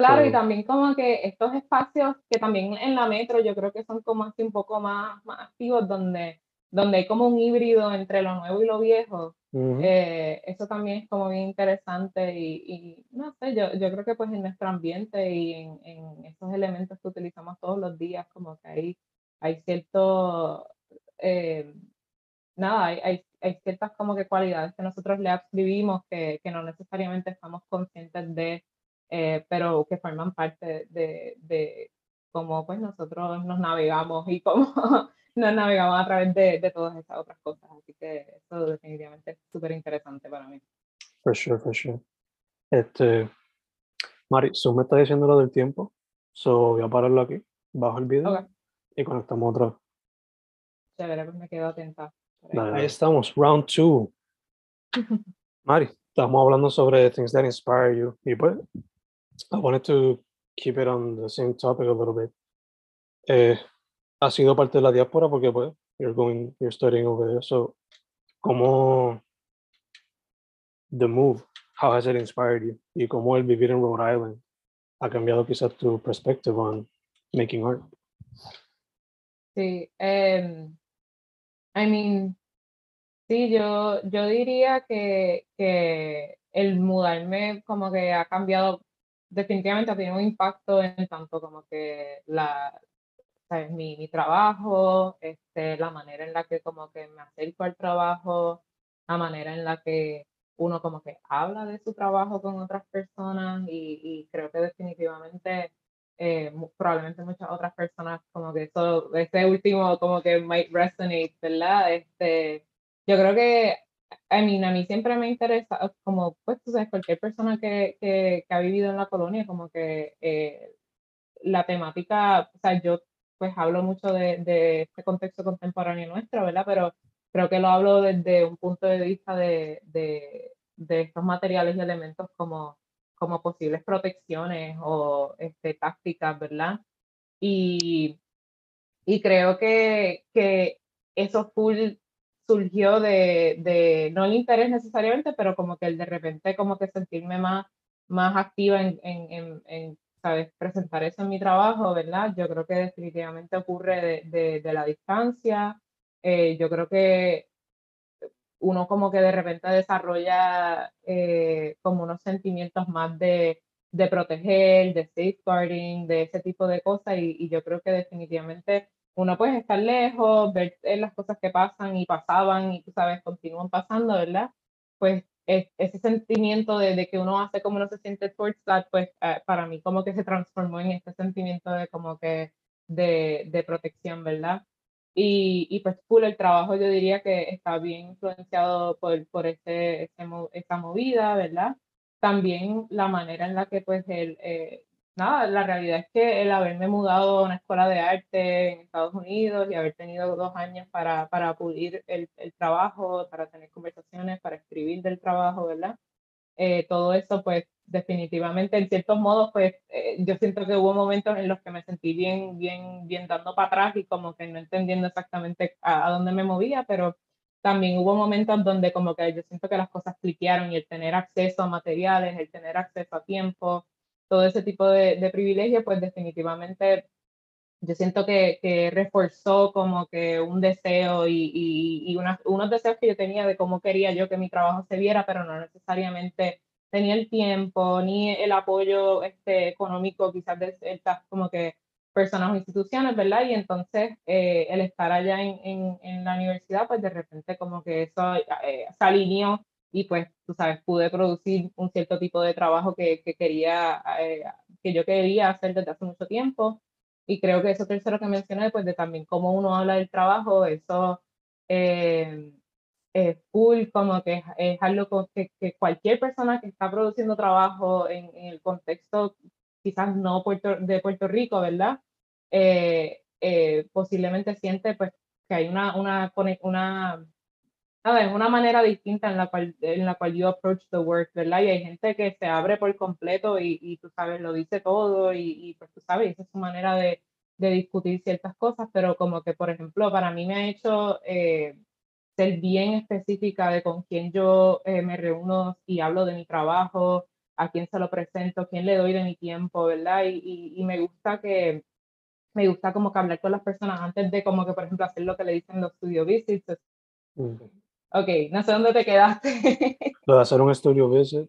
Claro, y también como que estos espacios que también en la metro yo creo que son como así un poco más, más activos, donde, donde hay como un híbrido entre lo nuevo y lo viejo. Eh, eso también es como bien interesante y, y, no sé, yo, yo creo que pues en nuestro ambiente y en, en esos elementos que utilizamos todos los días, como que hay, hay cierto, eh, nada, hay, hay, hay, ciertas como que cualidades que nosotros le adscribimos que, que no necesariamente estamos conscientes de, eh, pero que forman parte de, de cómo pues nosotros nos navegamos y cómo nos navegamos a través de, de, todas esas otras cosas. Así que eso definitivamente es súper interesante para mí. For sure, for sure. Este, Mari, Zoom me está diciendo lo del tiempo, so voy a pararlo aquí, bajo el video okay. y conectamos otra vez. Chévere, pues me quedo atenta. Ahí, ahí estamos, round two. Mari, estamos hablando sobre things that inspire you. Y pues, I wanted to keep it on the same topic a little bit. Eh, ha sido parte de la diáspora porque pues you're going, you're studying over there. So, ¿cómo the move, how has it inspired you? Y cómo el vivir en Rhode Island ha cambiado quizás tu perspective on making art. Sí, um, I mean, sí, yo, yo diría que, que el mudarme como que ha cambiado, definitivamente ha tenido un impacto en tanto como que la, ¿sabes? Mi, mi trabajo, este, la manera en la que como que me acerco al trabajo, la manera en la que uno como que habla de su trabajo con otras personas y, y creo que definitivamente eh, probablemente muchas otras personas como que eso, este último como que might resonate, ¿verdad? Este, yo creo que I mean, a mí siempre me interesa, como pues tú sabes, cualquier persona que, que, que ha vivido en la colonia, como que eh, la temática, o sea, yo pues hablo mucho de, de, este contexto contemporáneo nuestro, ¿verdad? Pero creo que lo hablo desde un punto de vista de, de, de estos materiales y elementos como, como posibles protecciones o este, tácticas, ¿verdad? Y, y creo que, que eso full surgió de, de, no el interés necesariamente, pero como que el de repente como que sentirme más, más activa en, en, en, ¿sabes? presentar eso en mi trabajo, ¿verdad? Yo creo que definitivamente ocurre de, de, de la distancia. Eh, yo creo que uno como que de repente desarrolla eh, como unos sentimientos más de, de, proteger, de safeguarding, de ese tipo de cosas y, y, yo creo que definitivamente uno puede estar lejos, ver las cosas que pasan y pasaban y tú sabes, continúan pasando, ¿verdad? Pues es, ese sentimiento de, de, que uno hace como uno se siente towards that, pues uh, para mí como que se transformó en este sentimiento de como que de, de protección, ¿verdad? Y, y, pues full el trabajo yo diría que está bien influenciado por, por ese, ese, movida, ¿verdad? También la manera en la que pues el, eh, nada, la realidad es que el haberme mudado a una escuela de arte en Estados Unidos y haber tenido dos años para, para pulir el, el trabajo, para tener conversaciones, para escribir del trabajo, ¿verdad? Eh, todo eso pues definitivamente, en ciertos modos, pues eh, yo siento que hubo momentos en los que me sentí bien, bien, bien dando para atrás y como que no entendiendo exactamente a, a, dónde me movía, pero también hubo momentos donde como que yo siento que las cosas cliquearon y el tener acceso a materiales, el tener acceso a tiempo, todo ese tipo de, de privilegios, pues definitivamente yo siento que, que, reforzó como que un deseo y, y, y una, unos deseos que yo tenía de cómo quería yo que mi trabajo se viera, pero no necesariamente tenía el tiempo ni el apoyo este, económico quizás de estas como que personas o instituciones, ¿verdad? Y entonces eh, el estar allá en, en, en, la universidad, pues de repente como que eso eh, se alineó y pues, tú sabes, pude producir un cierto tipo de trabajo que, que quería, eh, que yo quería hacer desde hace mucho tiempo. Y creo que eso tercero que mencioné, pues de también cómo uno habla del trabajo, eso eh, es full, como que es algo que, que, cualquier persona que está produciendo trabajo en, en el contexto quizás no Puerto, de Puerto Rico, ¿verdad? Eh, eh, posiblemente siente pues que hay una, una, una, ver, una manera distinta en la cual, en la cual yo approach the work, ¿verdad? Y hay gente que se abre por completo y, y tú sabes, lo dice todo y, y, pues tú sabes, esa es su manera de, de, discutir ciertas cosas, pero como que, por ejemplo, para mí me ha hecho eh, ser bien específica de con quién yo eh, me reúno y hablo de mi trabajo, a quién se lo presento, quién le doy de mi tiempo, ¿verdad? Y, y, me gusta que, me gusta como que hablar con las personas antes de como que, por ejemplo, hacer lo que le dicen los studio visits. Ok, no sé dónde te quedaste. lo de hacer un studio visit.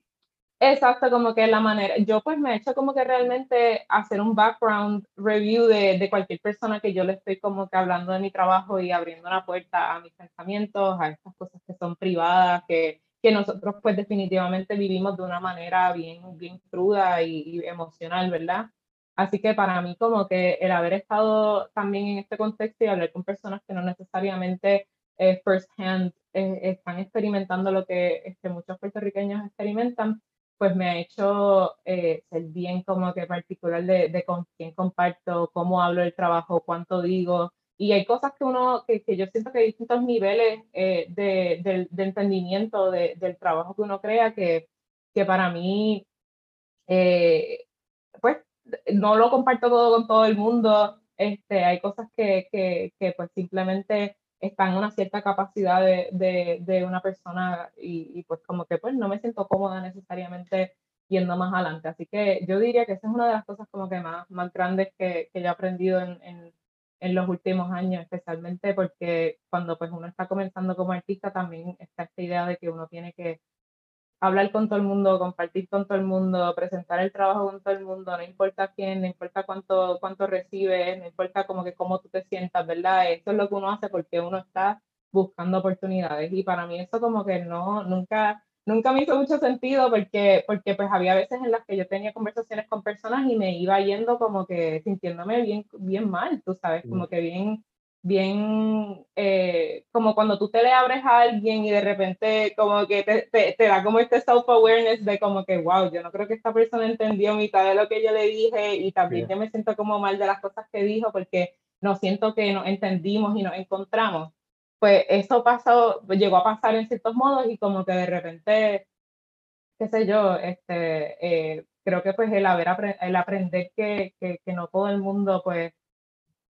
Exacto, como que la manera, yo pues me he hecho como que realmente hacer un background review de, de, cualquier persona que yo le estoy como que hablando de mi trabajo y abriendo una puerta a mis pensamientos, a estas cosas que son privadas, que que nosotros pues definitivamente vivimos de una manera bien, bien cruda y, y, emocional, ¿verdad? Así que para mí como que el haber estado también en este contexto y hablar con personas que no necesariamente eh, first hand eh, están experimentando lo que este, muchos puertorriqueños experimentan, pues me ha hecho eh, ser bien como que particular de, de con quién comparto, cómo hablo del trabajo, cuánto digo, y hay cosas que uno, que, que yo siento que hay distintos niveles eh, de, de, de, entendimiento de, del trabajo que uno crea que, que para mí, eh, pues, no lo comparto todo con todo el mundo. Este, hay cosas que, que, que pues simplemente están en una cierta capacidad de, de, una persona y, y, pues como que pues no me siento cómoda necesariamente yendo más adelante. Así que yo diría que esa es una de las cosas como que más, más grandes que, que yo he aprendido en, en en los últimos años, especialmente porque cuando pues uno está comenzando como artista también está esta idea de que uno tiene que hablar con todo el mundo, compartir con todo el mundo, presentar el trabajo con todo el mundo, no importa quién, no importa cuánto, cuánto recibes, no importa como que cómo tú te sientas, ¿verdad? Eso es lo que uno hace porque uno está buscando oportunidades y para mí eso como que no, nunca, nunca me hizo mucho sentido porque, porque pues había veces en las que yo tenía conversaciones con personas y me iba yendo como que sintiéndome bien, bien mal, tú sabes, como que bien, bien, eh, como cuando tú te le abres a alguien y de repente como que te, te, te da como este self-awareness de como que, wow, yo no creo que esta persona entendió mitad de lo que yo le dije y también yeah. yo me siento como mal de las cosas que dijo porque no siento que nos entendimos y nos encontramos pues eso pasó, llegó a pasar en ciertos modos y como que de repente, qué sé yo, este, eh, creo que pues el, haber el aprender que, que, que, no todo el mundo pues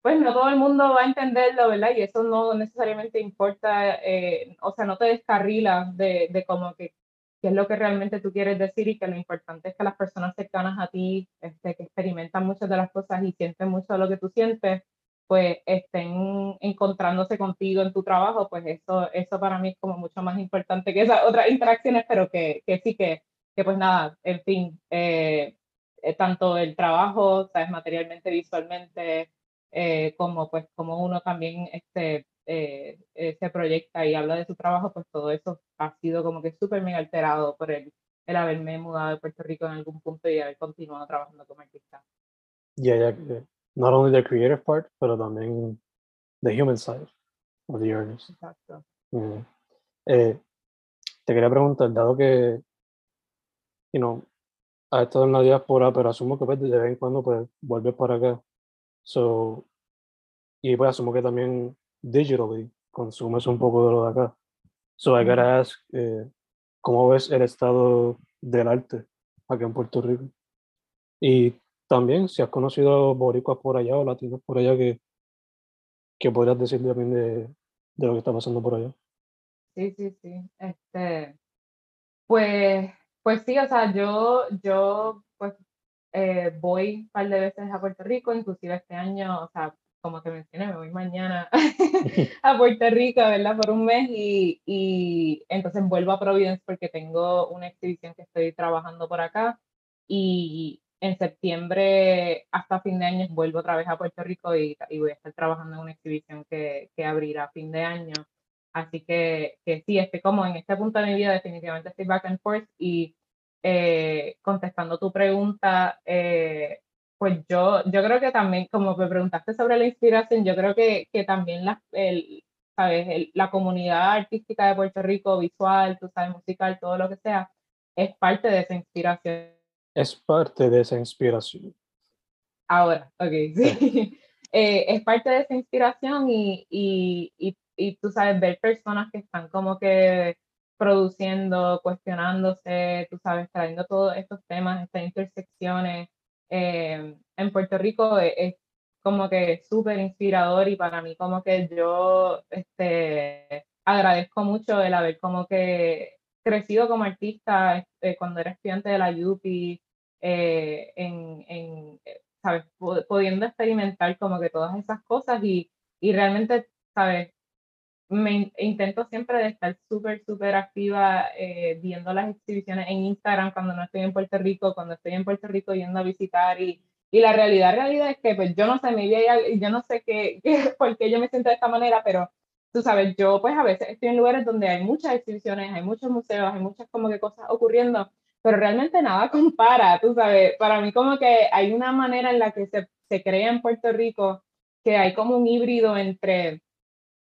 pues no todo el mundo va a entenderlo, ¿verdad? Y eso no necesariamente importa, eh, o sea, no te descarrila de, de como que qué es lo que realmente tú quieres decir y que lo importante es que las personas cercanas a ti, este, que experimentan muchas de las cosas y sienten mucho de lo que tú sientes, pues estén encontrándose contigo en tu trabajo, pues eso, eso para mí es como mucho más importante que esas otras interacciones, pero que, que sí que, que pues nada, en fin, eh, eh, tanto el trabajo, sabes, materialmente, visualmente, eh, como pues como uno también este, eh, eh, se proyecta y habla de su trabajo, pues todo eso ha sido como que súper mega alterado por el, el haberme mudado de Puerto Rico en algún punto y haber continuado trabajando como artista. Yeah, yeah, Not only the creative part, pero también the human side of the artist. Exacto. Mm. Eh, te quería preguntar, dado que, you know, has estado en la diáspora, pero asumo que pues, de vez en cuando pues vuelves para acá. So, y pues asumo que también digitally consumes un poco de lo de acá. So I gotta ask, eh, ¿cómo ves el estado del arte acá en Puerto Rico? Y también si has conocido boricuas por allá o latinos por allá que, que podrías decir también de, de lo que está pasando por allá. Sí, sí, sí. Este, pues, pues sí, o sea, yo, yo eh, voy un par de veces a Puerto Rico, inclusive este año, o sea, como te mencioné, me voy mañana a Puerto Rico, ¿verdad? Por un mes y, y, entonces vuelvo a Providence porque tengo una exhibición que estoy trabajando por acá y en septiembre hasta fin de año vuelvo otra vez a Puerto Rico y, y voy a estar trabajando en una exhibición que, que abrirá a fin de año. Así que, que sí, estoy como en este punto de mi vida definitivamente estoy back and forth y eh, contestando tu pregunta, eh, pues yo, yo creo que también, como me preguntaste sobre la inspiración, yo creo que, que también la, el, ¿sabes? la comunidad artística de Puerto Rico, visual, tú sabes, musical, todo lo que sea, es parte de esa inspiración. Es parte de esa inspiración. Ahora, ok, sí. Eh, es parte de esa inspiración y, y, y, y tú sabes, ver personas que están como que produciendo, cuestionándose, tú sabes, trayendo todos estos temas, estas intersecciones. Eh, en Puerto Rico es, como que súper inspirador y para mí como que yo este, agradezco mucho el haber como que crecido como artista este, cuando era estudiante de la UPI, eh, en, en, ¿sabes? Pudiendo experimentar como que todas esas cosas y, y realmente, ¿sabes? Me intento siempre de estar súper, súper activa eh, viendo las exhibiciones en Instagram cuando no estoy en Puerto Rico, cuando estoy en Puerto Rico yendo a visitar y, y la realidad, realidad es que pues yo no sé, mi vida, yo no sé qué, qué, por qué yo me siento de esta manera, pero tú sabes, yo pues a veces estoy en lugares donde hay muchas exhibiciones, hay muchos museos, hay muchas como que cosas ocurriendo, pero realmente nada compara, tú sabes, para mí como que hay una manera en la que se, se crea en Puerto Rico que hay como un híbrido entre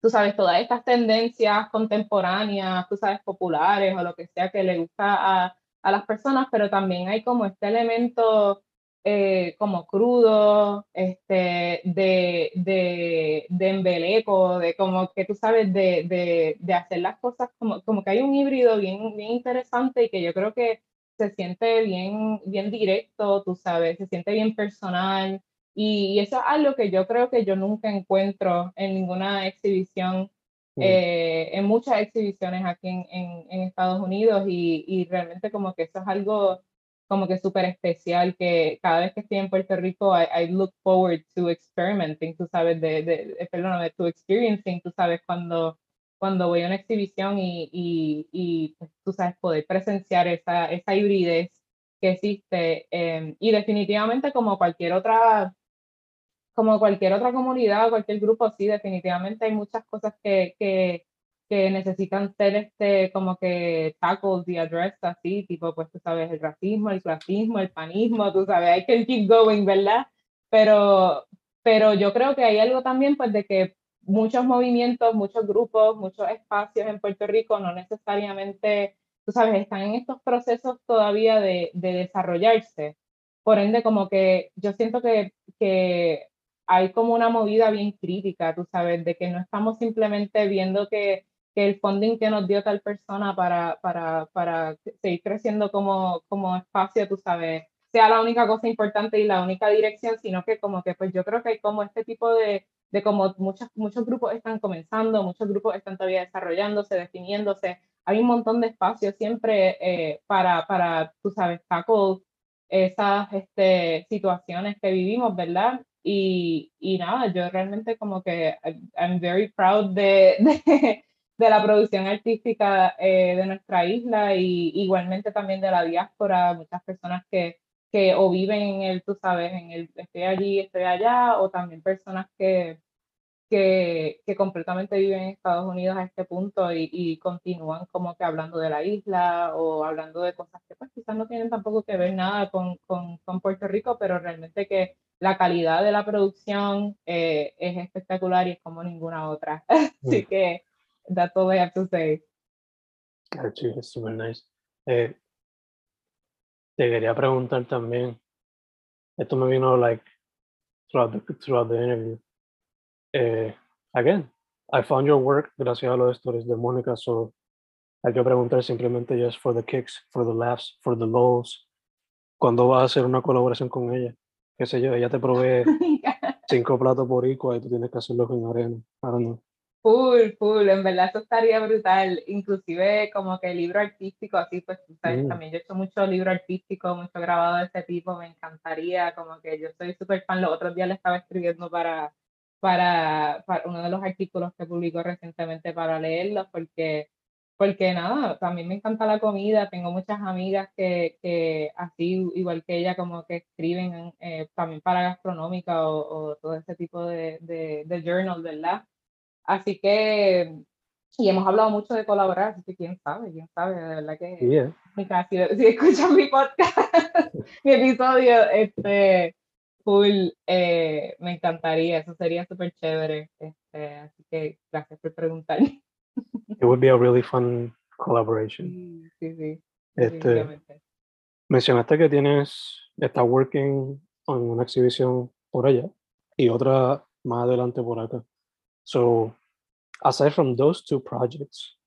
tú sabes, todas estas tendencias contemporáneas, tú sabes, populares o lo que sea que le gusta a, a las personas, pero también hay como este elemento eh, como crudo, este, de, de, de embeleco, de como que tú sabes, de, de, de, hacer las cosas como, como que hay un híbrido bien, bien interesante y que yo creo que se siente bien, bien directo, tú sabes, se siente bien personal, y, eso es algo que yo creo que yo nunca encuentro en ninguna exhibición, eh, en muchas exhibiciones aquí en, en, Estados Unidos y, y, realmente como que eso es algo como que súper especial que cada vez que estoy en Puerto Rico, I, look forward to experimenting, tú sabes, de, de, perdón, de to experiencing, tú sabes, cuando, cuando voy a una exhibición y, y, y pues, tú sabes, poder presenciar esa, esa hibridez que existe eh, y definitivamente como cualquier otra como cualquier otra comunidad, cualquier grupo, sí, definitivamente hay muchas cosas que, que, que necesitan ser este, como que tacos y addressed así, tipo, pues tú sabes, el racismo, el clasismo, el panismo, tú sabes, hay que keep going, ¿verdad? Pero, pero yo creo que hay algo también, pues, de que muchos movimientos, muchos grupos, muchos espacios en Puerto Rico no necesariamente, tú sabes, están en estos procesos todavía de, de desarrollarse. Por ende, como que yo siento que, que hay como una movida bien crítica, tú sabes, de que no estamos simplemente viendo que, que el funding que nos dio tal persona para, para, para seguir creciendo como, como espacio, tú sabes, sea la única cosa importante y la única dirección, sino que como que pues yo creo que hay como este tipo de, de como muchos, muchos grupos están comenzando, muchos grupos están todavía desarrollándose, definiéndose, hay un montón de espacio siempre eh, para, para, tú sabes, tackle esas este, situaciones que vivimos, ¿verdad? Y, y nada, yo realmente como que I'm very proud de, de, de la producción artística eh, de nuestra isla y igualmente también de la diáspora, muchas personas que, que o viven en el, tú sabes, en el estoy allí, estoy allá, o también personas que, que, que, completamente viven en Estados Unidos a este punto y, y, continúan como que hablando de la isla o hablando de cosas que pues quizás no tienen tampoco que ver nada con, con, con Puerto Rico, pero realmente que la calidad de la producción eh, es espectacular y es como ninguna otra. Así mm. que that's all I have to say. Gotcha, it's super nice. Eh, te quería preguntar también, esto me vino like throughout the, throughout the interview. Eh, again, I found your work gracias a los stories de Mónica, so hay que preguntar simplemente just for the kicks, for the laughs, for the lows. ¿Cuándo vas a hacer una colaboración con ella? Qué sé yo, ella te provee cinco platos por igual y tú tienes que hacerlo con arena. Know. Full, full, en verdad eso estaría brutal, inclusive como que libro artístico, así pues, ¿sabes? Mm. también yo he hecho mucho libro artístico, mucho grabado de ese tipo, me encantaría, como que yo soy súper fan, los otros días le estaba escribiendo para, para, para, uno de los artículos que publicó recientemente para leerlos, porque, porque nada, también me encanta la comida, tengo muchas amigas que, que así, igual que ella, como que escriben eh, también para gastronómica o, o, todo ese tipo de, de, de journal, ¿verdad? Así que, y hemos hablado mucho de colaborar, así que quién sabe, quién sabe, de verdad que yeah. si, si escuchan mi podcast, mi episodio, este, full, eh, me encantaría, eso sería súper chévere, este, así que gracias por preguntar. It would be a really fun collaboration. Sí, sí. Este, mencionaste que tienes, estás working en una exhibición por allá y otra más adelante por acá. So, aside from those two projects,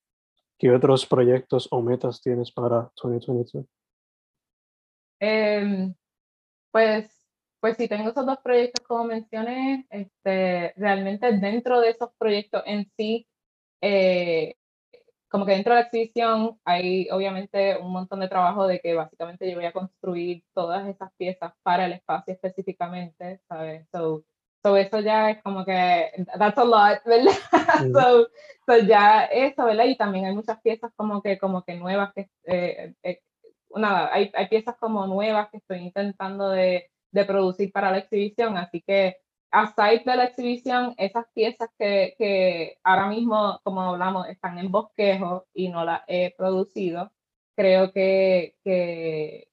¿qué otros proyectos o metas tienes para 2022? Eh, pues, pues sí, tengo esos dos proyectos como mencioné. Este, realmente dentro de esos proyectos en sí, eh, como que dentro de la exhibición hay obviamente un montón de trabajo de que básicamente yo voy a construir todas esas piezas para el espacio específicamente, ¿sabes? So, So eso ya es como que, that's a lot, ¿verdad? so, so, ya eso, ¿verdad? Y también hay muchas piezas como que, como que nuevas, que, eh, eh, nada, hay, hay piezas como nuevas que estoy intentando de, de producir para la exhibición, así que aside de la exhibición, esas piezas que, que ahora mismo, como hablamos, están en bosquejo y no las he producido, creo que, que,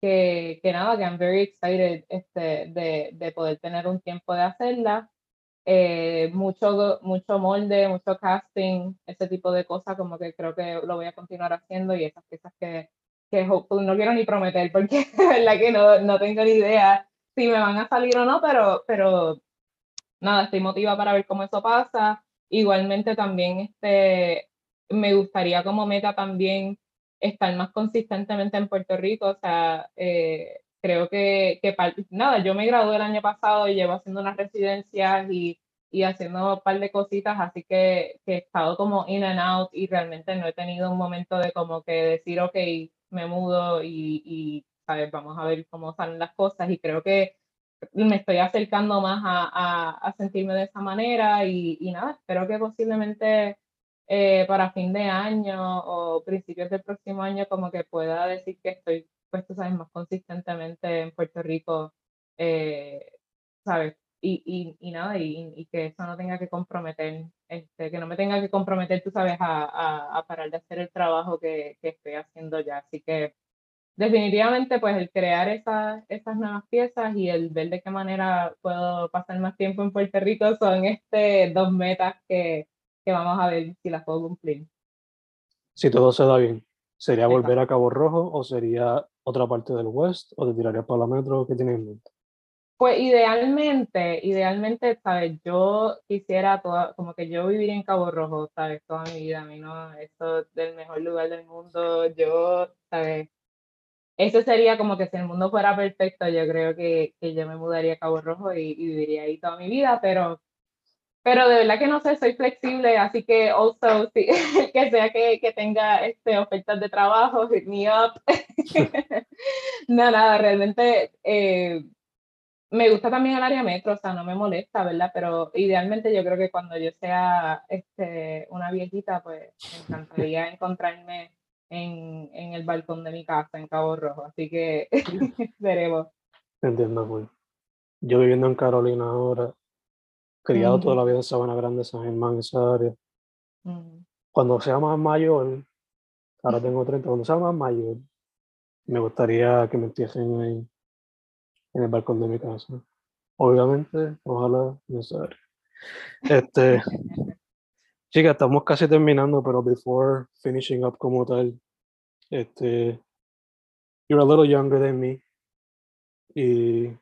que, que nada, que I'm very excited este, de, de poder tener un tiempo de hacerla. Eh, mucho, mucho molde, mucho casting, ese tipo de cosas, como que creo que lo voy a continuar haciendo y esas piezas que, que no quiero ni prometer porque verdad que no, no tengo ni idea si me van a salir o no, pero, pero nada, estoy motivada para ver cómo eso pasa. Igualmente también este, me gustaría como meta también estar más consistentemente en Puerto Rico. O sea, eh, creo que, que, nada, yo me gradué el año pasado y llevo haciendo unas residencias y, y haciendo un par de cositas, así que, que, he estado como in and out y realmente no he tenido un momento de como que decir, ok, me mudo y, y vamos a ver cómo salen las cosas y creo que me estoy acercando más a, a, a sentirme de esa manera y, y nada, espero que posiblemente eh, para fin de año o principios del próximo año como que pueda decir que estoy, pues tú sabes, más consistentemente en Puerto Rico, eh, ¿sabes? Y, y, y nada, y, y, que eso no tenga que comprometer, este, que no me tenga que comprometer, tú sabes, a, a, a parar de hacer el trabajo que, que, estoy haciendo ya. Así que definitivamente, pues el crear esas, esas nuevas piezas y el ver de qué manera puedo pasar más tiempo en Puerto Rico son este, dos metas que, que vamos a ver si las puedo cumplir. Si todo se da bien, ¿sería volver a Cabo Rojo o sería otra parte del West o te tirarías para la metro? ¿Qué tienes en mente? Pues idealmente, idealmente, ¿sabes? Yo quisiera toda, como que yo viviría en Cabo Rojo, ¿sabes? Toda mi vida, a mí no, esto es del mejor lugar del mundo, yo, ¿sabes? Ese sería como que si el mundo fuera perfecto, yo creo que, que yo me mudaría a Cabo Rojo y, y, viviría ahí toda mi vida, pero, pero de verdad que no sé, soy flexible, así que also, sí, que sea que, que tenga este, ofertas de trabajo, hit me up. no, nada, realmente eh, me gusta también el área metro, o sea, no me molesta, ¿verdad? Pero idealmente yo creo que cuando yo sea este, una viejita, pues me encantaría encontrarme en, en, el balcón de mi casa en Cabo Rojo, así que veremos. Entiendo, pues. Yo viviendo en Carolina ahora, criado toda la vida en Sabana Grande, San Germán, esa área. Cuando sea más mayor, ahora tengo 30, cuando sea más mayor, me gustaría que me entierren ahí, en el balcón de mi casa. Obviamente, ojalá sea. Este, Chica, estamos casi terminando, pero before finishing up como tal, este, you're a little younger than me. Y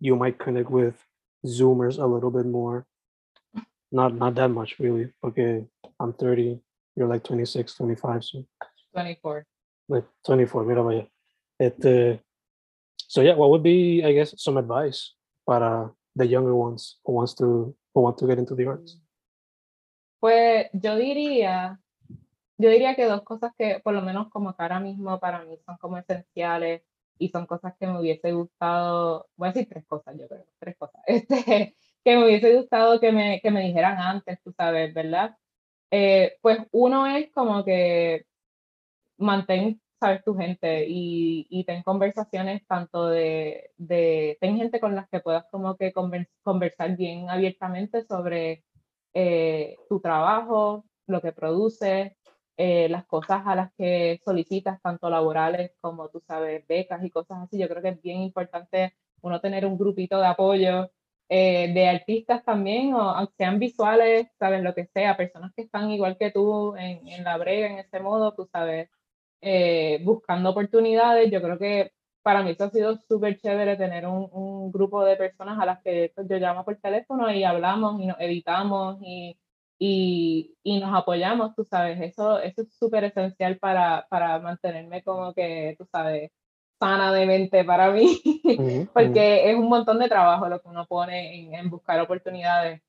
you might connect with Zoomers a little bit more. Not not that much really, Okay, I'm 30, you're like 26, 25, so. 24. Like 24, mira vaya. Este, so yeah, what would be, I guess, some advice para the younger ones who wants to who want to get into the arts? Pues yo diría, yo diría que dos cosas que por lo menos como que ahora mismo para mí son como esenciales y son cosas que me hubiese gustado, voy a decir tres cosas, yo creo, tres cosas, este, que me hubiese gustado que me, que me dijeran antes, tú sabes, ¿verdad? Eh, pues uno es como que mantén, sabes, tu gente y, y ten conversaciones tanto de, de, ten gente con las que puedas como que conversar bien abiertamente sobre eh, tu trabajo, lo que produces, eh, las cosas a las que solicitas, tanto laborales como tú sabes, becas y cosas así. Yo creo que es bien importante uno tener un grupito de apoyo eh, de artistas también, o aunque sean visuales, sabes, lo que sea, personas que están igual que tú en, en la brega, en ese modo, tú sabes, buscando oportunidades. Yo creo que para mí eso ha sido súper chévere tener un, un, grupo de personas a las que pues, yo llamo por teléfono y hablamos y nos editamos y, y, y nos apoyamos, tú sabes, eso, eso es súper esencial para, para mantenerme como que, tú sabes, sana de mente para mí, porque es un montón de trabajo lo que uno pone en, en buscar oportunidades.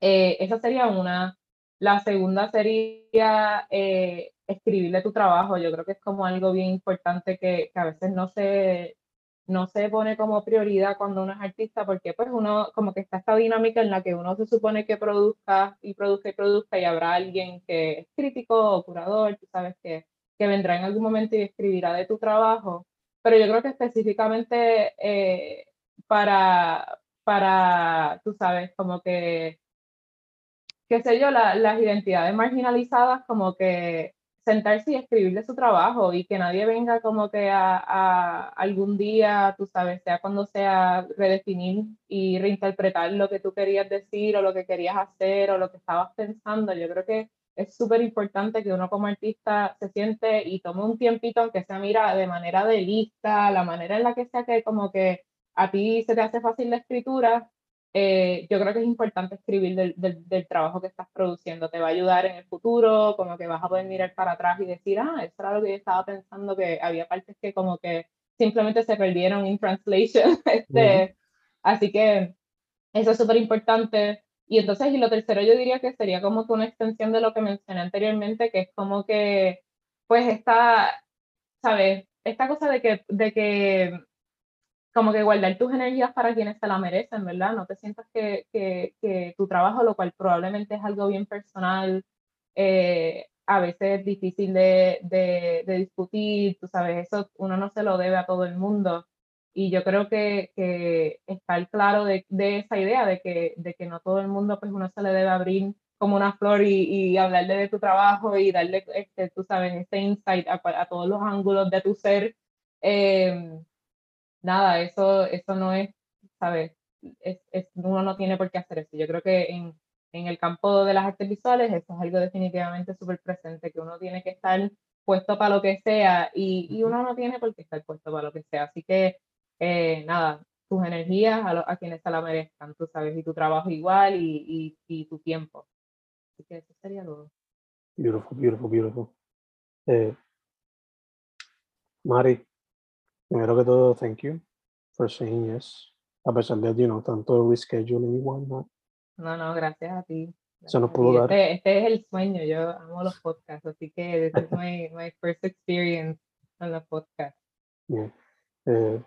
Eh, esa sería una. La segunda sería eh, escribirle tu trabajo. Yo creo que es como algo bien importante que, que, a veces no se, no se pone como prioridad cuando uno es artista, porque pues uno como que está esta dinámica en la que uno se supone que produzca y produzca y produzca y habrá alguien que es crítico o curador, tú sabes que, que vendrá en algún momento y escribirá de tu trabajo. Pero yo creo que específicamente eh, para, para, tú sabes, como que qué sé yo, la, las identidades marginalizadas, como que sentarse y escribirle su trabajo y que nadie venga como que a, a, algún día, tú sabes, sea cuando sea, redefinir y reinterpretar lo que tú querías decir o lo que querías hacer o lo que estabas pensando. Yo creo que es súper importante que uno como artista se siente y tome un tiempito, aunque sea, mira, de manera de lista, la manera en la que sea que como que a ti se te hace fácil la escritura, eh, yo creo que es importante escribir del, del, del, trabajo que estás produciendo. Te va a ayudar en el futuro, como que vas a poder mirar para atrás y decir, ah, eso era lo que yo estaba pensando, que había partes que como que simplemente se perdieron en translation. este, Así que eso es súper importante. Y entonces, y lo tercero yo diría que sería como que una extensión de lo que mencioné anteriormente, que es como que, pues esta, ¿sabes? Esta cosa de que, de que como que guardar tus energías para quienes se la merecen, ¿verdad? No te sientas que, que, que tu trabajo, lo cual probablemente es algo bien personal, eh, a veces es difícil de, de, de, discutir, tú sabes, eso uno no se lo debe a todo el mundo. Y yo creo que, que estar claro de, de, esa idea de que, de que no todo el mundo, pues uno se le debe abrir como una flor y, y hablarle de tu trabajo y darle, este, tú sabes, este insight a, a todos los ángulos de tu ser. Eh, nada, eso, eso no es, ¿sabes? Es, es, uno no tiene por qué hacer eso. Yo creo que en, en el campo de las artes visuales eso es algo definitivamente súper presente, que uno tiene que estar puesto para lo que sea y, y, uno no tiene por qué estar puesto para lo que sea. Así que, eh, nada, tus energías a, lo, a, quienes se la merezcan, tú sabes, y tu trabajo igual y, y, y tu tiempo. Así que eso sería todo. Beautiful, beautiful, beautiful. Eh, Mari, Primero que todo, thank you for saying yes. A pesar de, you know, tanto rescheduling y whatnot. No, no, gracias a ti. Se nos pudo dar. Este, este es el sueño, yo amo los podcasts, así que this is my, my first experience en los podcasts. Yeah. Eh,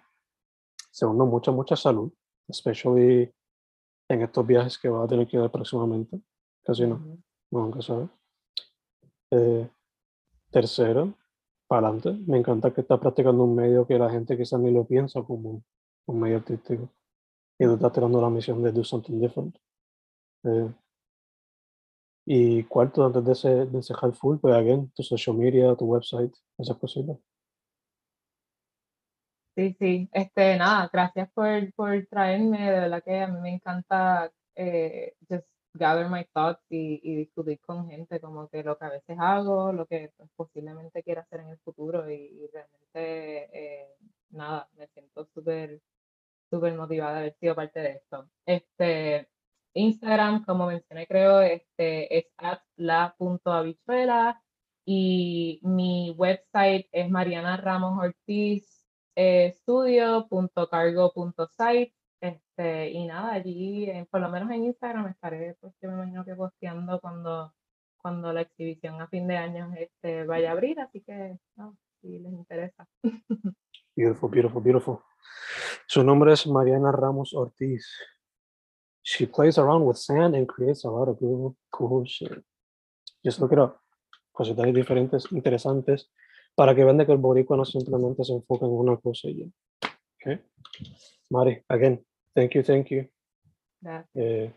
segundo, mucha, mucha salud, especially en estos viajes que va a tener que dar próximamente. Casi no, Ujú. no, nunca sabe. Eh, tercero, para adelante. Me encanta que estás practicando un medio que la gente quizás ni lo piensa como un medio artístico. Y tú estás tirando la misión de do something different. Eh, y cuarto, antes de, ese, de cerrar full, pues again, tu social media, tu website, esas cositas. Sí, sí, este, nada, gracias por, por traerme, de verdad que a mí me encanta eh, just gather my thoughts y, y discutir con gente, como que lo que a veces hago, lo que pues, posiblemente quiera hacer en el futuro y, realmente, eh, nada, me siento súper, súper motivada de haber sido parte de esto. Este, Instagram, como mencioné, creo, este, es la.habichuela y mi website es Mariana Ramos Ortiz eh, studio.cargo.site este, y nada, allí, eh, por lo menos en Instagram, estaré, pues yo me imagino que posteando cuando, cuando la exhibición a fin de año este, vaya a abrir, así que no, si les interesa. Beautiful, beautiful, beautiful. Su nombre es Mariana Ramos Ortiz. She plays around with sand and creates a lot of cool, cool shit. Just look it up. Cositas diferentes, interesantes, para que vean de que el boricua no simplemente se enfoca en una cosa y ya. Okay? Mari, again, thank you, thank you. Gracias, Eh,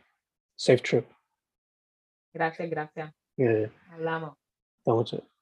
safe trip. gracias, gracias. Eh, Hablamos. estamos